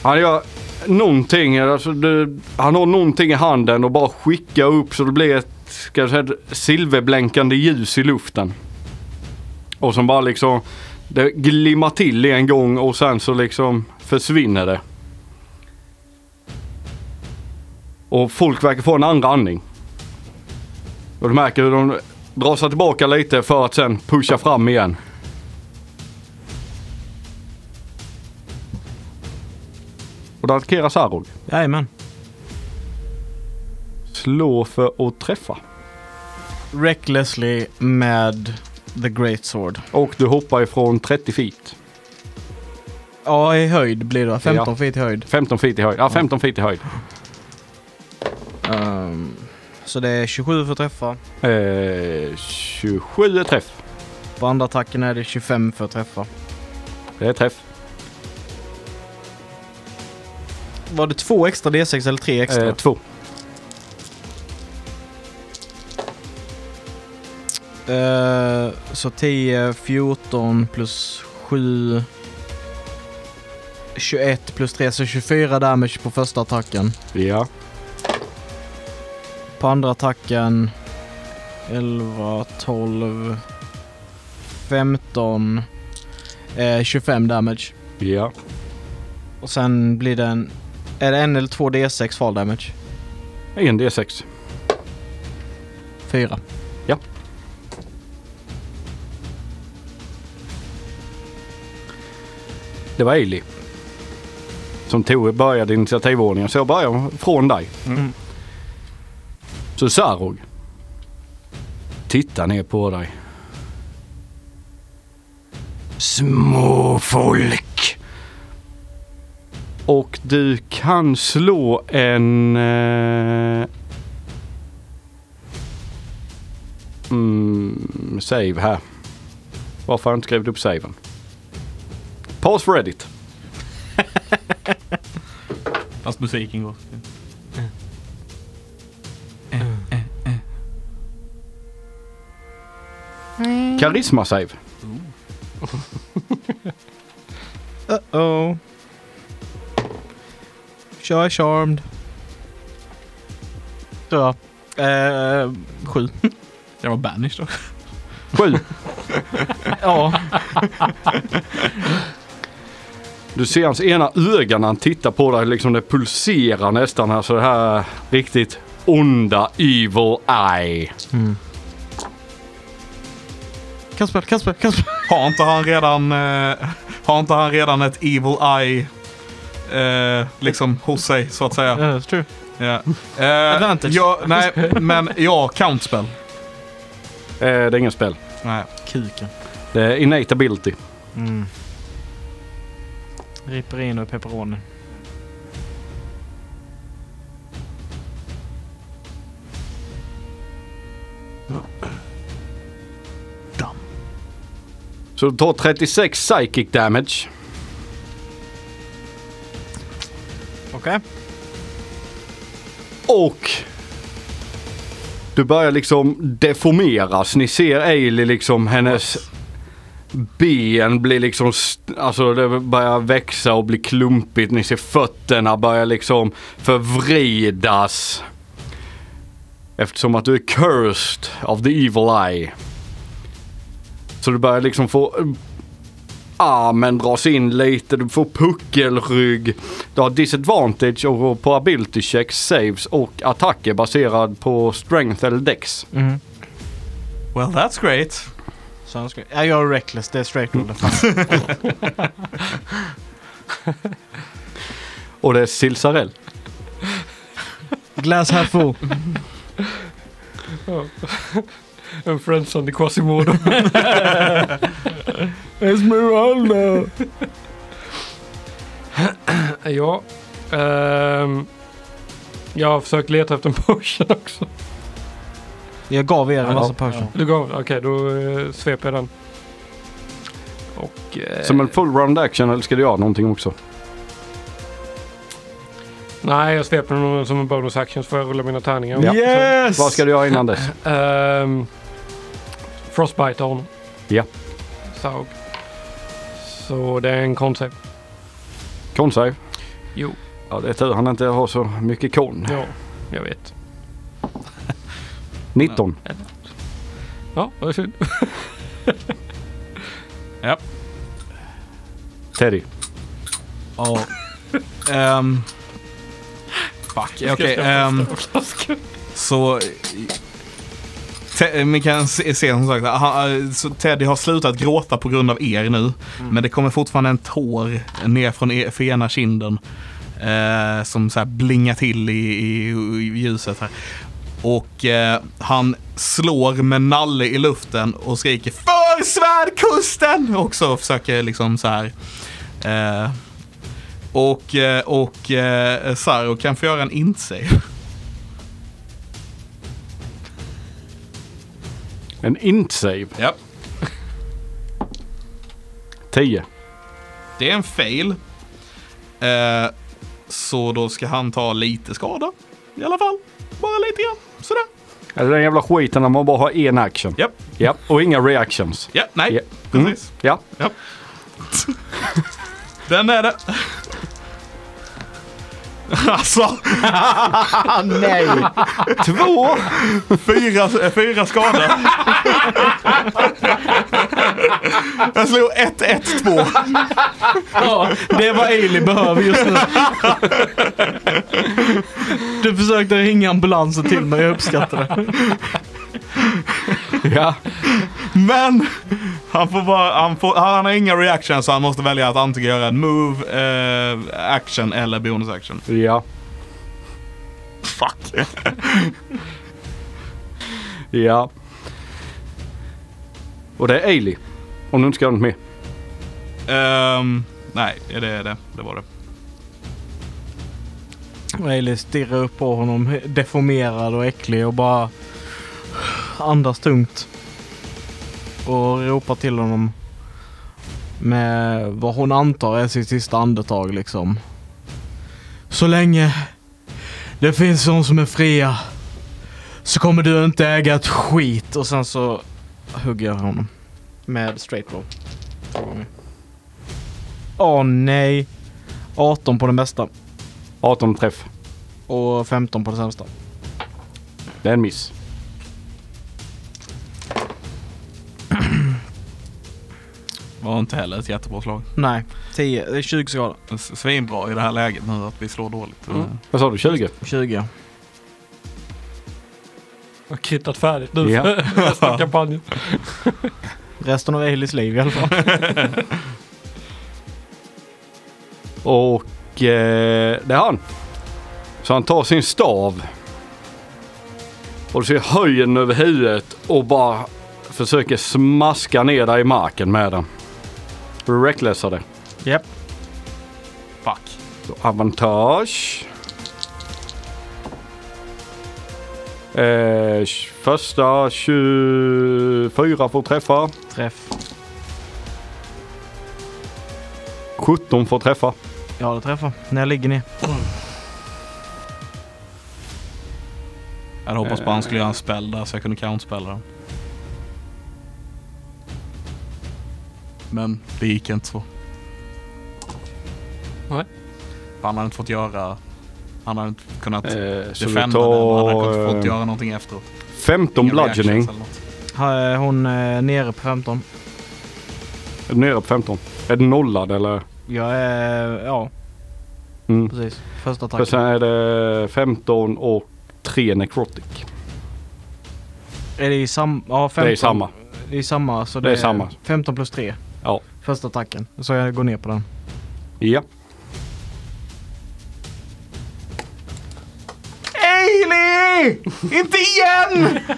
Han gör någonting, alltså det, han har någonting i handen och bara skickar upp så det blir ett, ska jag säga, ett silverblänkande ljus i luften. Och som bara liksom, det glimmar till en gång och sen så liksom försvinner det. Och folk verkar få en andra andning. Och du märker hur de drar sig tillbaka lite för att sen pusha fram igen. Och då attackerar Sarog. Jajamän. Slå för att träffa. Recklessly med the great sword. Och du hoppar ifrån 30 feet. Ja, i höjd blir det. 15 Ja. feet i höjd. 15 feet i höjd. Ja, 15 feet i höjd. Ehm, så det är 27 för att träffa. Eh, 27 är träff. På andra attacken är det 25 för att träffa. Det är träff. Var det två extra D6 eller tre extra? Eh, två. Eh, så 10, 14 plus 7. 21 plus 3, så 24 damage på första attacken. Ja. På andra attacken 11, 12, 15, eh, 25 damage. Ja. Och sen blir det en... Är det en eller två D6 fall damage? En D6. Fyra. Det var Ailey. Som tog, började initiativordningen. Så jag börjar från dig. Mm. Så Sarog. Titta ner på dig. Småfolk. Och du kan slå en... Eh, mm, save här. Varför har jag inte skrivit upp saven? Pause for edit. Fast musiken går. Karisma save. Uh-oh. Kör jag charmed. Tror jag. Eh, sju. Jag var banished också. Sju. Ja, Du ser hans ena öga när han tittar på dig. Liksom det pulserar nästan. Alltså det här riktigt onda evil eye. Kasper, Kasper, Kasper. Har inte han redan, eh, har inte han redan ett evil eye eh, liksom hos sig så att säga? Ja, that's true. Ja. Eh, Advantage. ja, nej, men ja, countspell. Eh, det är ingen spel. Nej. Kuken. Det är innate ability. Mm. Ripperino och pepperoni. Så du tar 36 psychic damage. Okej. Och du börjar liksom deformeras. Ni ser Ailey liksom hennes ben blir liksom, alltså det börjar växa och bli klumpigt. Ni ser fötterna börja liksom förvridas. Eftersom att du är cursed of the evil eye. Så du börjar liksom få armen dras in lite, du får puckelrygg. Du har disadvantage och på ability checks, saves och attacker baserad på strength eller dex. Mhm. Well, that's great. Sounds great. Ja, jag är reckless. Det är straight roll. Och det är Silsarell. Glass half full. En Friendson i Quasimodo. Esmeralda. ja. ehm, jag har försökt leta efter en potion också. Jag gav er en massa potion. Du gav Okej, då uh, sveper jag den. Och... eh, Som en full round action eller ska du göra någonting också? Nej, jag sveper den som en bonus action så får jag rulla mina tärningar. Ja. Yes! Vad ska du göra innan dess? Ehm, frostbite honom. Ja. Saug. Så det är en konsep. Consave? Jo, Ja det är tur han inte har så mycket kon. ja, jag vet. 19. Ja, vad synd. Ja. Teddy. Ja. Ehm, fuck, okej. ehm, så... Ni kan se, se som sagt, han, så Teddy har slutat gråta på grund av er nu. Men det kommer fortfarande en tår ner från er, för ena kinden. Eh, som så här blingar till i, i, i ljuset här. Och eh, han slår med nalle i luften och skriker För svärdkusten! Och så försöker liksom så här. Eh, och eh, och eh, Saro kan få göra en int-save. En int save. Ja. 10. Det är en fail. Eh, så då ska han ta lite skada. I alla fall. Bara lite grann. Sådär. Eller den jävla skiten när man bara har en action. Japp. Ja. Och inga reactions. Ja, nej. Ja. Mm. Precis. Ja. Ja. Den är det. Alltså, Nej! Två! fyra, fyra skador. Jag slog 1, 1, 2. Ja, det är vad Ailey behöver just nu. Du försökte ringa ambulansen till mig, jag uppskattar det. Ja. Men han får bara, han, får, han har inga reactions så han måste välja att antingen göra en move, eh, action eller bonus action. Ja. Fuck. Ja. Och det är Ailey. Om du inte ska göra något mer. Ehm, nej, det är det. Det var det. Ailey stirrar upp på honom, deformerad och äcklig och bara andas tungt. Och ropar till honom med vad hon antar är sitt sista andetag liksom. Så länge det finns någon som är fria så kommer du inte äga ett skit. Och sen så hugger jag honom med straight roll. Åh nej. 18 på den bästa 18 träff. och 15 på den sämsta. Det är en miss. Var inte heller ett jättebra slag. Nej, 10, det är 20 skada. S- Svinbra i det här läget nu att vi slår dåligt. Mm. Eh, Vad sa du? 20? 20 ja. Jag har kittat färdigt nu Ja. för resten av kampanjen. Resten av Eilis liv i alla fall. Och eh, det är han. Så han tar sin stav. Och du ser höjen över huvudet och bara försöker smaska ner dig i marken med den. Du recklessar det. Japp. Fuck. Så avantage. Eh, första 24 får träffa. Träff. 17 får träffa. Ja, det träffar. När jag ligger ner. Jag hade hoppats på att han skulle göra en spell där så jag kunde countspella den. Men det gick inte så. Nej. Han hade inte fått göra... Han hade inte kunnat Eh, defenda den och han hade inte fått eh, göra någonting efteråt. 15 Inga bludgeoning. är Hon är nere på 15. Är du nere på 15? Är det nollad eller? Jag är... Ja, Mm. precis. Första För attacken. sen är det 15 och 3 necrotic. Är det i samma? Ja, 15. Det är samma. Det är samma. Så det, Det är samma. 15 plus 3. Ja. Första attacken. Så jag går ner på den. Ja. Ailey! Inte igen!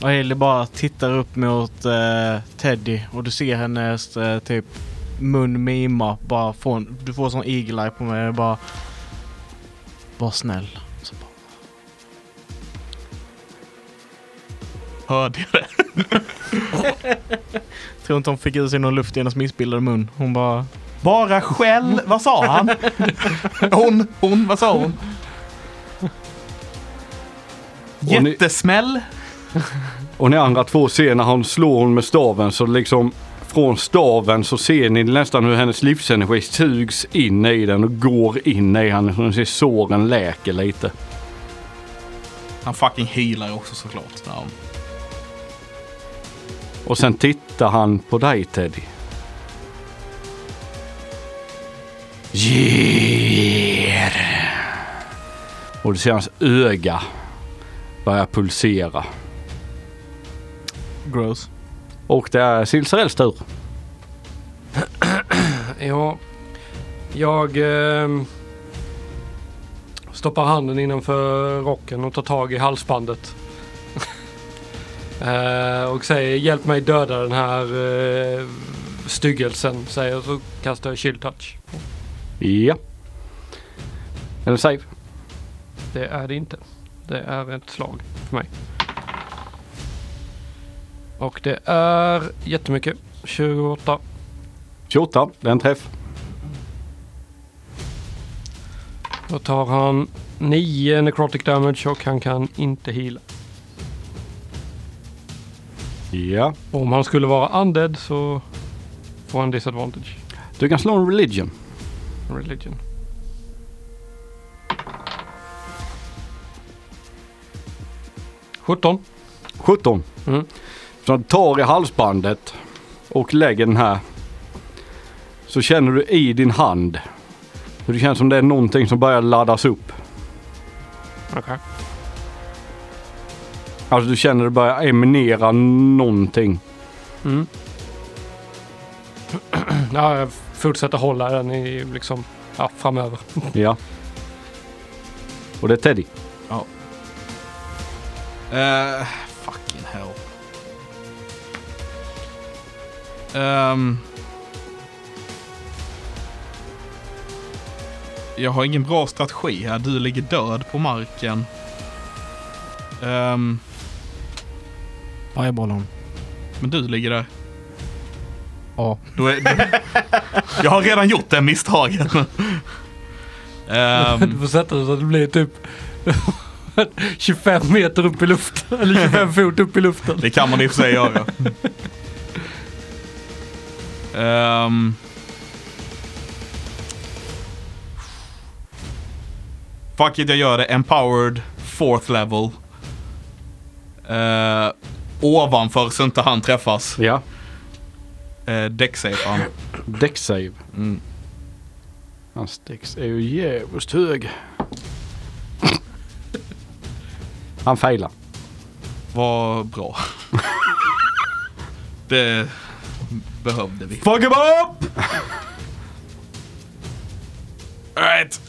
Och Hailey bara tittar upp mot eh, Teddy och du ser hennes eh, typ mun mima. Bara från, du får sån eagle eye på mig. Bara... Var snäll. Hörde jag det? tror inte hon fick ut sig någon luft i hennes missbildade mun. Hon bara... Bara skäll. Vad sa han? Hon, hon, vad sa hon? Jättesmäll. Och ni andra två ser när hon slår hon med staven så liksom från staven så ser ni nästan hur hennes livsenergi sugs in i den och går in i henne. Så ni ser såren läker lite. Han fucking healar också såklart. Ja. Och sen tittar han på dig Teddy. Ger. Och du ser hans öga börja pulsera. Gross. Och det är Silsarells tur. Ja, jag ehm, stoppar handen innanför rocken och tar tag i halsbandet. Eh, och säger hjälp mig döda den här uh, styggelsen. Säger jag så kastar jag chill touch. Ja. Eller save. Det är det inte. Det är ett slag för mig. Och det är jättemycket. 28. 28, det är en träff. Då tar han 9 necrotic damage och han kan inte heala. Ja. Om han skulle vara undead så får han disadvantage. Du kan slå en religion. Religion. Sjutton. 17. Mm. Så du tar i halsbandet och lägger den här. Så känner du i din hand. Det känns som det är någonting som börjar laddas upp. Okej. Alltså du känner det börjar emanera någonting. Mm. ja, jag fortsätter hålla den i liksom ja, framöver. Ja. Och det är Teddy. Uh, fucking hell. Ehm. jag har ingen bra strategi här. Du ligger död på marken. Um, Hon. men du ligger där. Ja. Då är, jag har redan gjort det misstaget. Ehm, Du får sätta det så att det blir typ 25 meter upp i luften. Eller 25 fot upp i luften. Det kan man i och för sig göra. Ehm. fuck it, jag gör det. Empowered fourth level. Uh, ovanför så inte han träffas. Ja. Eh, Däcksave han. Däcksave. Mm. Hans däcks är ju jävligt hög. Han failar. Vad bra. det behövde vi. Fuck him up! Alright.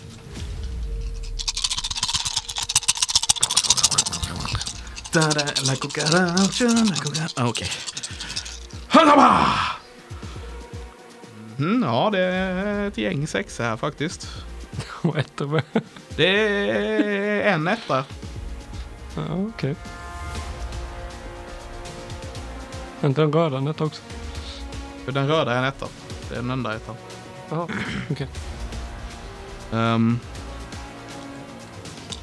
Okej. Hallaba! Mm, ja, det är ett gäng sexa här faktiskt. Och ett med. Det är en etta. Ja, okej. Vänta, den röda nät också. För den röda är en etta. Det är den enda ettan. Jaha, okej. Ehm,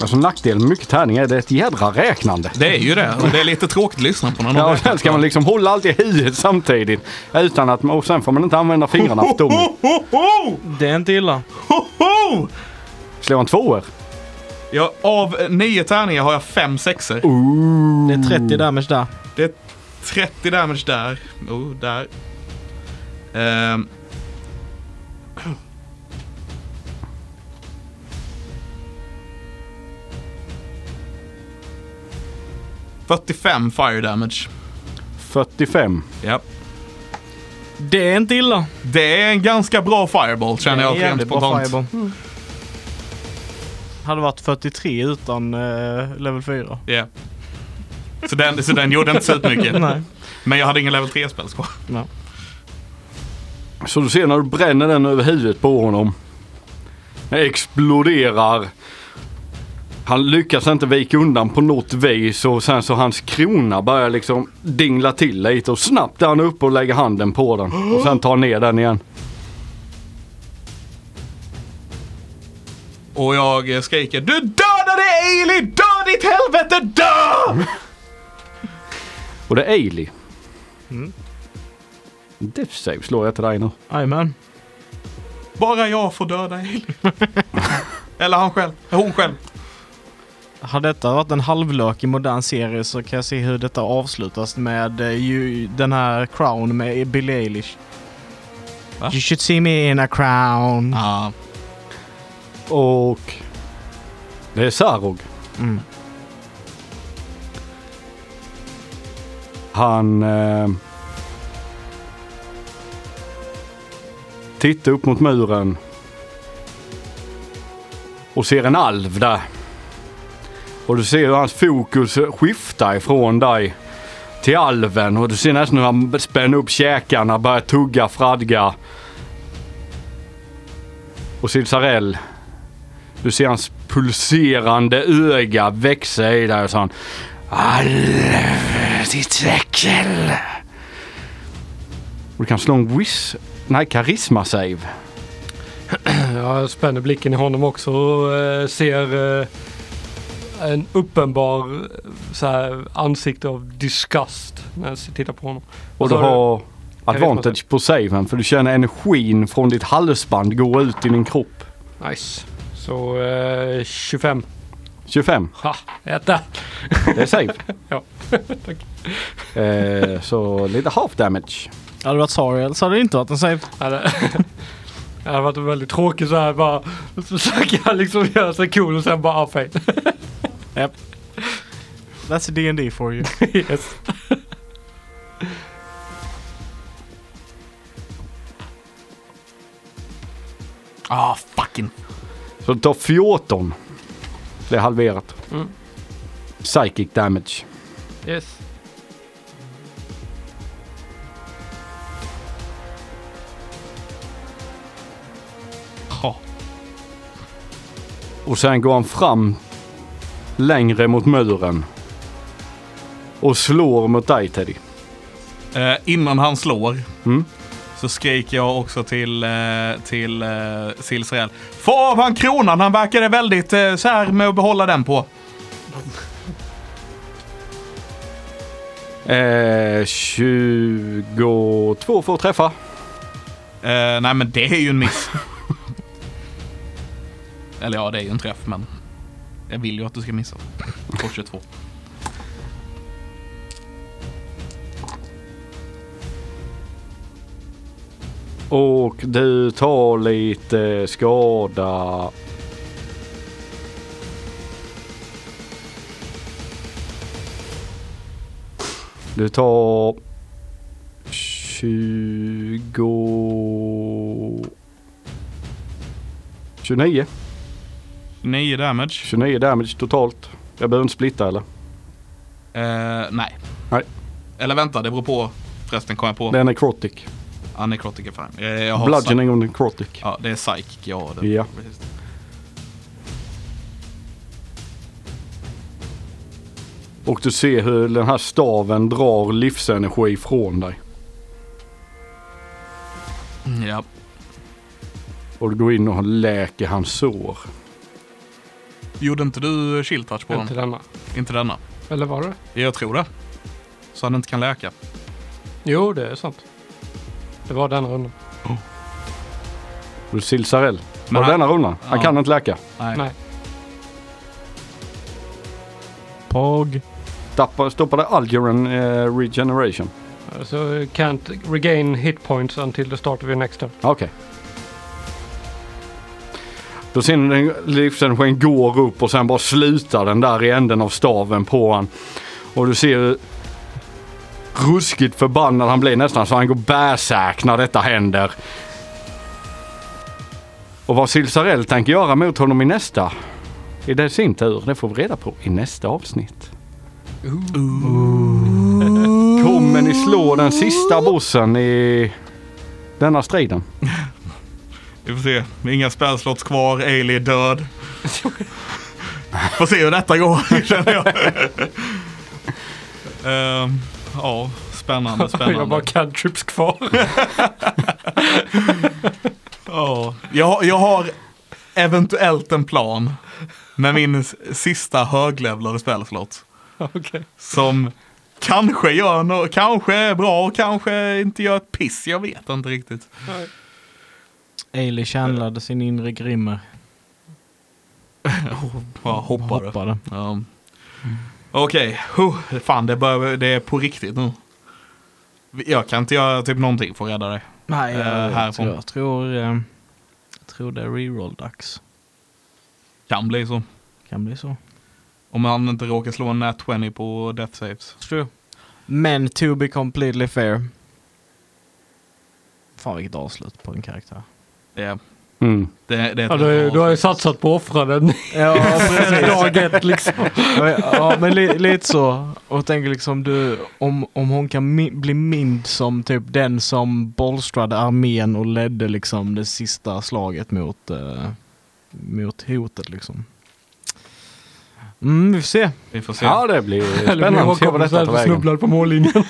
Alltså nackdelen med mycket tärningar är det ett jädra räknande. det är ju det. Och det är lite tråkigt att lyssna på när någon Ja, sen ska man liksom hålla allt i huvudet samtidigt. Utan att, och sen får man inte använda fingrarna för Tommy. Det är inte illa. Slår han tvåor? Ja, av nio tärningar har jag fem sexor. Det är 30 damage där. Det är 30 damage där. Oh, där. Ehm. Fyrtiofem fire damage. 45. Ja. Det är inte illa. Det är en ganska bra fireball känner Det är jag rent spontant. fireball. Hade varit 43 utan eh, level 4. Ja. Så den, så den gjorde inte så mycket. Nej. Men jag hade ingen level 3-spel kvar. Ja. Så du ser när du bränner den över huvudet på honom. Den exploderar. Han lyckas inte vika undan på något vis och sen så hans krona börjar liksom dingla till lite och snabbt är han uppe och lägger handen på den. Och sen tar ner den igen. Och jag skriker Du dödade Ailey! Dö ditt helvete, dö! Och det är Ailey. Mm. Death save slår jag till dig nu. Jajamän. Bara jag får döda Ailey. Eller han själv. Hon själv. Har detta varit en halvlök i modern serie så kan jag se hur detta avslutas med eh, ju, den här crown med Billie Eilish. Va? You should see me in a crown. Ja. Och det är Sarog. Mm. Han eh, tittar upp mot muren och ser en alv där. Och du ser hur hans fokus skiftar ifrån dig till alven och du ser nästan hur han spänner upp käkarna, börjar tugga, fradga. Och Silsarell, du ser hans pulserande öga växa i dig och så han Alv, ditt äckel. Och du kan slå en wish... nej karisma save. Jag spänner blicken i honom också och eh, ser eh, en uppenbar så här, ansikte av disgust när jag tittar på honom. Och du har advantage på saven för du känner energin från ditt halsband gå ut i din kropp. Nice. Så eh, 25. 25, Ha, äta! det är save. Ja, tack. eh, så lite half damage. Hade det varit Sariel så hade det inte varit en save. Det det hade varit väldigt tråkigt så här bara försöka liksom göra sig cool och sen bara ah, fail. Yep. That's a D&D for you. yes. Ah, fucking. Så du tar 14. Det är halverat. Mm. Psychic damage. yes. Och sen går han fram längre mot muren. Och slår mot dig Teddy. Eh, innan han slår Mm. så skriker jag också till, eh, till eh, Silsarell. Få av han kronan, han verkade väldigt eh, så här med att behålla den på. Eh, 22 får träffa. Eh, nej men det är ju en miss. Eller ja, det är ju en träff men jag vill ju att du ska missa. På 22. Och du tar lite skada. Du tar 20... 29. 9 damage. 29 damage totalt. Jag behöver inte splitta eller? Eh, nej. Nej. Eller vänta, det beror på. Förresten kom jag på. Det är necrotic. Ja, necrotic är fine. Eh, jag har Bludgeoning och necrotic. Ja, det är psychic. Ja, det, Ja. precis. Och du ser hur den här staven drar livsenergi från dig. Mm, Ja. Och du går in och läker hans sår. Gjorde inte du shield touch på Inte den? denna. Inte denna. Eller var det? Jag tror det. Så han inte kan läka. Jo, det är sant. Det var denna rundan. Och Silsarell. Men Var det han- denna rundan? Han Ja. kan inte läka. Nej. Nej. Pog. Stoppa, stoppade Algeran eh, regeneration. Så can't regain hit points until the start of your next turn. Okej. Då ser ni den livsenergin går upp och sen bara slutar den där i änden av staven på han. Och du ser ruskigt förbannad han blir nästan så han går bärsäk när detta händer. Och vad Silsarell tänker göra mot honom i nästa, i det sin tur, det får vi reda på i nästa avsnitt. Kommer ni slå den sista bossen i denna striden? Vi får se. Inga spelslots kvar. Ailey är död. får se hur detta går känner jag. Ehm, ja, spännande, Jag har bara spännande. cantrips kvar. Ja, jag, jag har eventuellt en plan med min sista höglevlade spelslott. Okej. Som kanske gör no- kanske är bra, kanske inte gör ett piss. Jag vet inte riktigt. Ailey känlade sin inre grimmer. Bara hoppade. Hoppade. Ja. Okej, huh, fan det, börjar, det är på riktigt nu. Jag kan inte göra typ någonting för att rädda dig. Nej, jag, härifrån. tror, jag, tror, eh, jag tror det är reroll-dags. Kan bli så. Kan bli så. Om han inte råkar slå en nat 20 på death saves. True. Men to be completely fair. Fan vilket avslut på en karaktär. Det, Mm. det, det Ja, du, du har ju satsat på att offra den Ja, precis. dag ett liksom. ja, men li, lite så. Och tänker liksom du, om, om hon kan mi, bli mind som typ den som bolstrade armén och ledde liksom det sista slaget mot, eh, mot hotet liksom. Mm, vi får se. Vi får se. Ja, det blir spännande att se vad detta tar vägen. snubblad på mållinjen.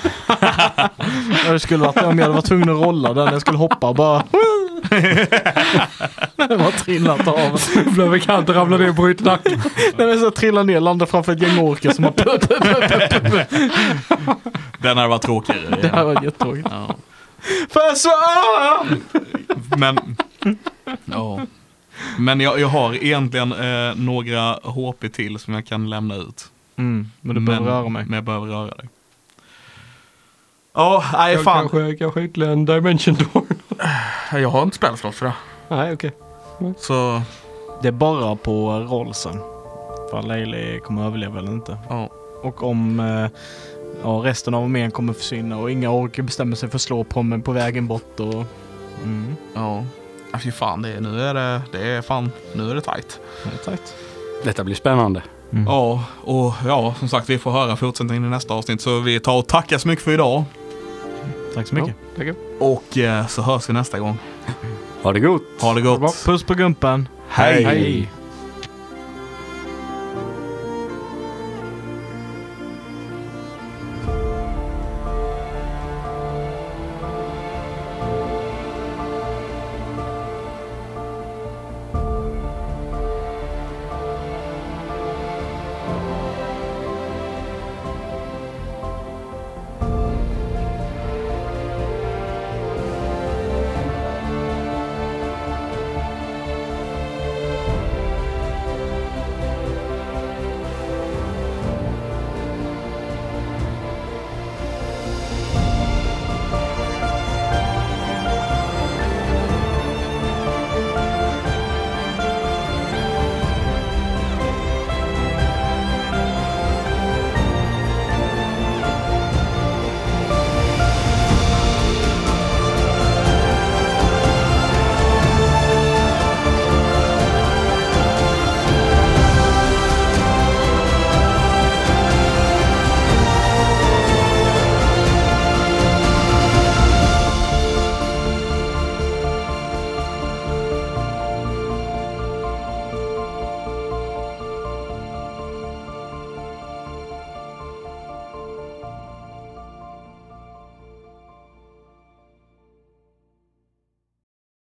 Det skulle varit om jag varit tvungen att rolla den. Jag skulle hoppa och bara... Den bara trillat av. Snubblar över kanten, ramlar ner och bryter nacken. Nej men så trillar ner, landar framför ett gäng orker som har... Den hade varit tråkigare. Det här var jättetråkigt. Ja. Försvar! Men, ja. Men jag, jag har egentligen eh, några HP till som jag kan lämna ut. Mm, men du behöver röra mig. Men jag behöver röra dig. Ja, nej Jag fan. kanske, kanske ytterligare en dimension door. Jag har inte spelslott för det. Nej, okej. Så, Det är bara på rollsen. För Leili kommer överleva eller inte. ja. Och om eh, ja, resten av armén kommer försvinna och inga orker bestämmer sig för att slå på mig på vägen bort och... Mm, Ja. Ja, fy fan, det är, nu är det, det är fan, nu är det tajt. det är tajt. Detta blir spännande. Mm. Ja, och ja, som sagt, vi får höra fortsättningen i nästa avsnitt. Så vi tar och tackar så mycket för idag. Tack så mycket. Tackar. Och eh, så hörs vi nästa gång. Ha det gott! Ha det gott. Puss på gumpen. Hej. Hej.